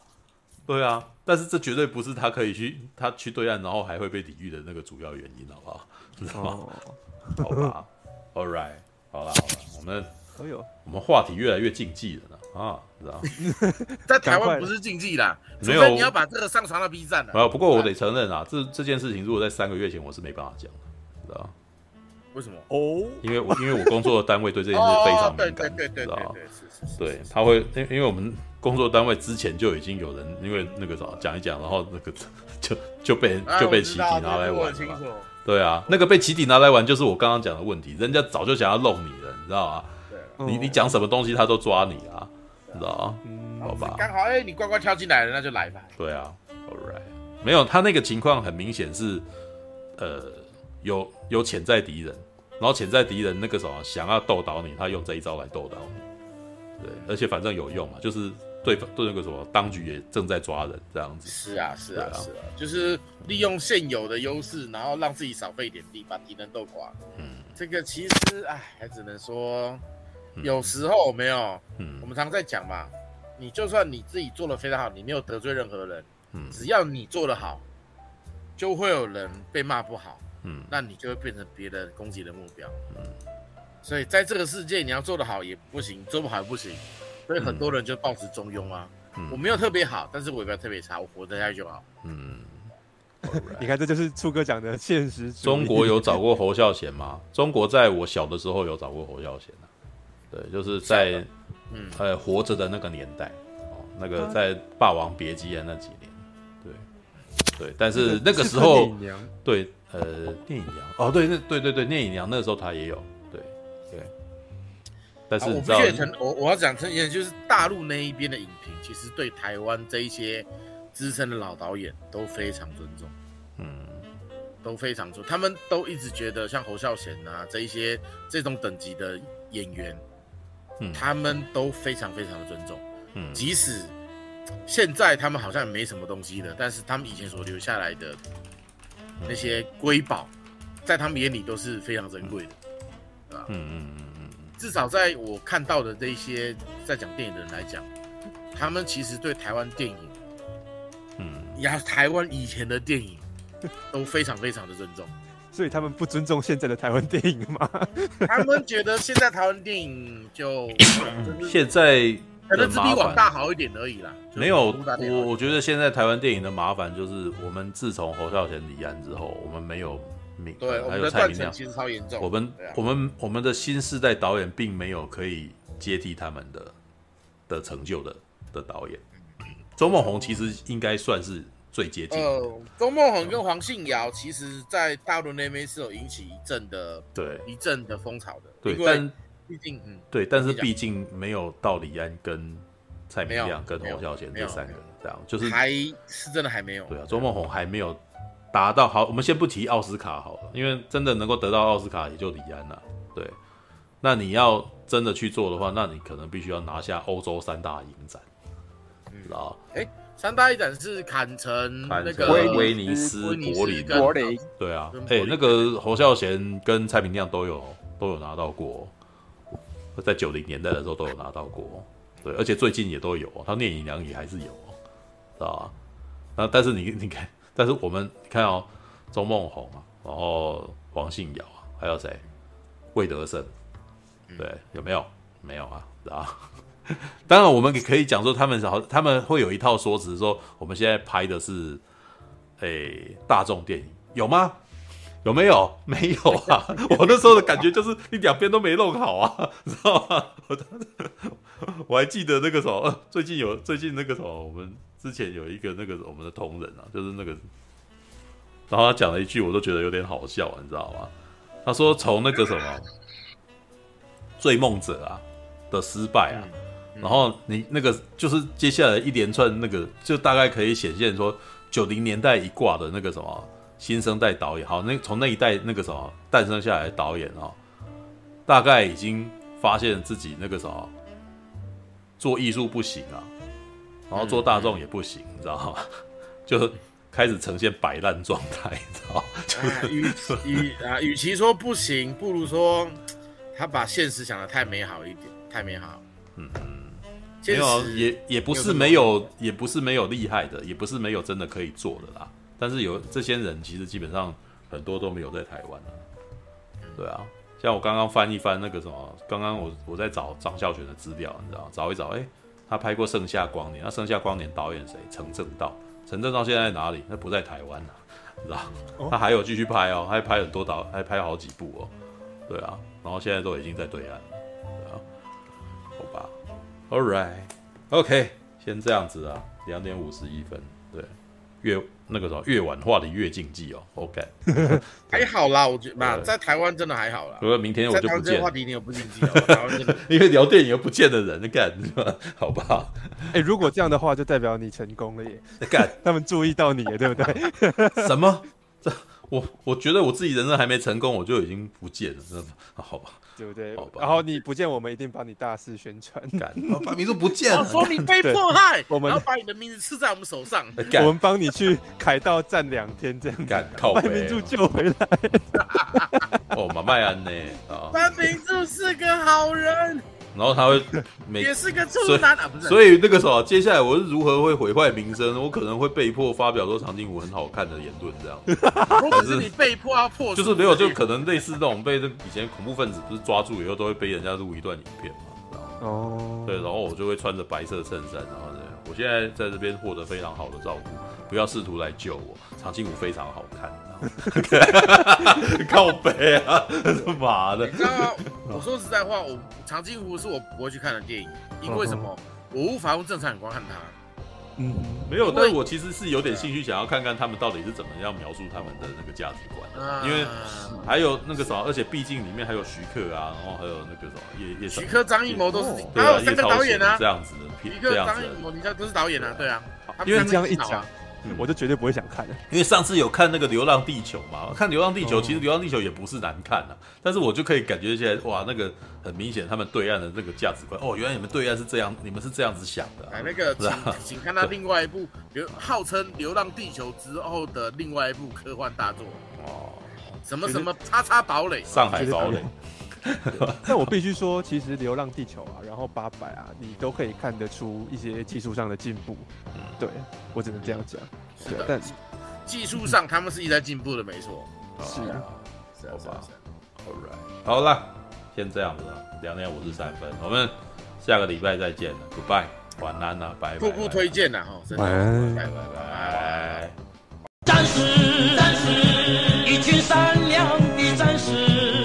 对啊，但是这绝对不是他可以去他去对岸，然后还会被抵遇的那个主要原因，好不好？知道吗？好吧，All right，好了好了，我们都有，我们话题越来越禁忌了呢啊，知道 在台湾不是禁忌啦，没有你要把这个上传到 B 站了。没有，不过我得承认啊，这这件事情如果在三个月前我是没办法讲的，知道为什么？哦，因为我因为我工作的单位对这件事非常敏感，对对对对对，他会因因为我们工作单位之前就已经有人因为那个啥讲一讲，然后那个 就就被就被集体拿来玩了。对啊，那个被集体拿来玩就是我刚刚讲的问题，人家早就想要弄你了，你知道吗？你你讲什么东西他都抓你啊，你知道吗？好吧，刚好哎，你乖乖跳进来了，那就来吧。对啊，All right，没有他那个情况很明显是呃有有潜在敌人。然后潜在敌人那个什么想要斗倒你，他用这一招来斗倒你，对，而且反正有用嘛，就是对对那个什么当局也正在抓人这样子。是啊是啊是啊，就是利用现有的优势，然后让自己少费点力，把敌人斗垮。嗯，这个其实哎，还只能说有时候没有。嗯，我们常在讲嘛，你就算你自己做的非常好，你没有得罪任何人，嗯，只要你做的好，就会有人被骂不好。嗯，那你就会变成别人攻击的目标。嗯，所以在这个世界，你要做得好也不行，做不好也不行。所以很多人就抱持中庸啊。嗯，我没有特别好，但是我也不要特别差，我活得下去就好。嗯，你看，这就是初哥讲的现实。中国有找过侯孝贤吗？中国在我小的时候有找过侯孝贤啊。对，就是在嗯呃活着的那个年代哦，那个在《霸王别姬》的那几年。对对，但是那个时候对。呃，聂隐娘哦，对，那对对对，聂隐娘那个时候他也有，对对。但是你知道，我我要讲就是大陆那一边的影评，其实对台湾这一些资深的老导演都非常尊重，嗯，都非常尊重，他们都一直觉得像侯孝贤啊这一些这种等级的演员，嗯，他们都非常非常的尊重，嗯，即使现在他们好像没什么东西了，但是他们以前所留下来的。那些瑰宝，在他们眼里都是非常珍贵的，对吧？嗯嗯嗯嗯。至少在我看到的这些在讲电影的人来讲，他们其实对台湾电影，嗯，呀，台湾以前的电影 都非常非常的尊重。所以他们不尊重现在的台湾电影吗？他们觉得现在台湾电影就 现在可能只比网大好一点而已啦。没有，我我觉得现在台湾电影的麻烦就是，我们自从侯孝贤离案之后，我们没有明对，还有蔡明亮，其实超严重。我们我们我们的新世代导演并没有可以接替他们的的成就的的导演。周梦红其实应该算是。最接近。呃，周梦红跟黄信尧，其实在大陆那边是有引起一阵的，对，一阵的风潮的。对，但毕竟，嗯，对，但是毕竟没有到李安跟蔡明亮跟侯孝贤这三个人这样，就是还是真的还没有。对啊，周梦红还没有达到。好，我们先不提奥斯卡好了，因为真的能够得到奥斯卡也就李安了。对，那你要真的去做的话，那你可能必须要拿下欧洲三大影展，知道吧？哎。三大影展是坎城、那个威尼斯、柏林、柏林，对啊，哎、欸，那个侯孝贤跟蔡明亮都有都有拿到过，在九零年代的时候都有拿到过，对，而且最近也都有，他《聂隐娘》也还是有，知道吧？那但是你 你看，但是我们你看哦，周梦红啊，然后黄信尧啊，还有谁？魏德圣，对，有没有？没有啊，知道？当然，我们也可以讲说，他们好，他们会有一套说辞，说我们现在拍的是，诶、欸，大众电影，有吗？有没有？没有啊！我那时候的感觉就是，你两边都没弄好啊，知道吗？我我还记得那个什么，最近有最近那个什么，我们之前有一个那个我们的同仁啊，就是那个，然后他讲了一句，我都觉得有点好笑，你知道吗？他说从那个什么《追梦者》啊的失败啊。然后你那个就是接下来一连串那个，就大概可以显现说九零年代一挂的那个什么新生代导演，好，那从那一代那个什么诞生下来的导演哦，大概已经发现自己那个什么做艺术不行啊，然后做大众也不行，你知道吗？就开始呈现摆烂状态，你知道吗？与与啊，与其说不行，不如说他把现实想的太美好一点，太美好，嗯。没有，也也不是没有，也不是没有厉害的，也不是没有真的可以做的啦。但是有这些人，其实基本上很多都没有在台湾啊。对啊，像我刚刚翻一翻那个什么，刚刚我我在找张孝全的资料，你知道，找一找，哎，他拍过《盛夏光年》，那《盛夏光年》导演谁？陈正道。陈正道现在在哪里？那不在台湾啊，知道？他还有继续拍哦，他还拍很多导，还拍好几部哦。对啊，然后现在都已经在对岸了。好吧。All right，OK，okay，先这样子啊，两点五十一分，对，越那个什么越晚画的越禁忌哦，OK，还好啦，我觉得嘛，在台湾真的还好啦。如果明天我就不见，话题你又不禁忌，台湾真的，因为聊电影又不见的人，你干 是吧？好不好？哎、欸，如果这样的话，就代表你成功了耶，干，他们注意到你了，对不对？什么？这我我觉得我自己人生还没成功，我就已经不见了，真的，好吧？对不对？好吧然后你不见，我们一定帮你大肆宣传，把名字不见了，说你被迫害，我们要把你的名字刺在我们手上，我们帮你去凯道站两天，这样干，把名著救回来。哦，马麦安呢？啊，班明柱是个好人。然后他会每也是个处男啊，不是？所以那个时候，接下来我是如何会毁坏名声？我可能会被迫发表说长津湖很好看的言论，这样。可是你被迫要破，就是没有，就可能类似那种被这以前恐怖分子不是抓住以后都会被人家录一段影片嘛，哦，对，然后我就会穿着白色衬衫，然后这样。我现在在这边获得非常好的照顾，不要试图来救我。长津湖非常好看。靠北啊！他 妈的！你知道，我说实在话，我长津湖是我不会去看的电影，因为什么？我无法用正常眼光看它。嗯，没有，但是我其实是有点兴趣，想要看看他们到底是怎么样描述他们的那个价值观。因为还有那个什么，而且毕竟里面还有徐克啊，然后还有那个什么叶叶。徐克、张艺谋都是，还有，三个导演啊，这样子的。徐克、张艺谋，你看都是导演啊，对啊。因为这样一讲。我就绝对不会想看的，因为上次有看那个《流浪地球》嘛，看《流浪地球》，其实《流浪地球》也不是难看的，但是我就可以感觉起来，哇，那个很明显，他们对岸的那个价值观，哦，原来你们对岸是这样，你们是这样子想的。哎，那个，请看他另外一部流，号称《流浪地球》之后的另外一部科幻大作哦，什么什么叉叉堡垒，上海堡垒。但我必须说，其实《流浪地球》啊，然后《八百》啊，你都可以看得出一些技术上的进步。嗯，对，我只能这样讲。是的，但技术上他们是一直在进步的，没错。是啊，是啊，好吧是啊，All right，好了，先这样子了，两点五十三分，我们下个礼拜再见了，Goodbye，晚安啊，拜拜。瀑布推荐呐，哈，真的晚安拜拜拜。战士，战士，一群善良的战士，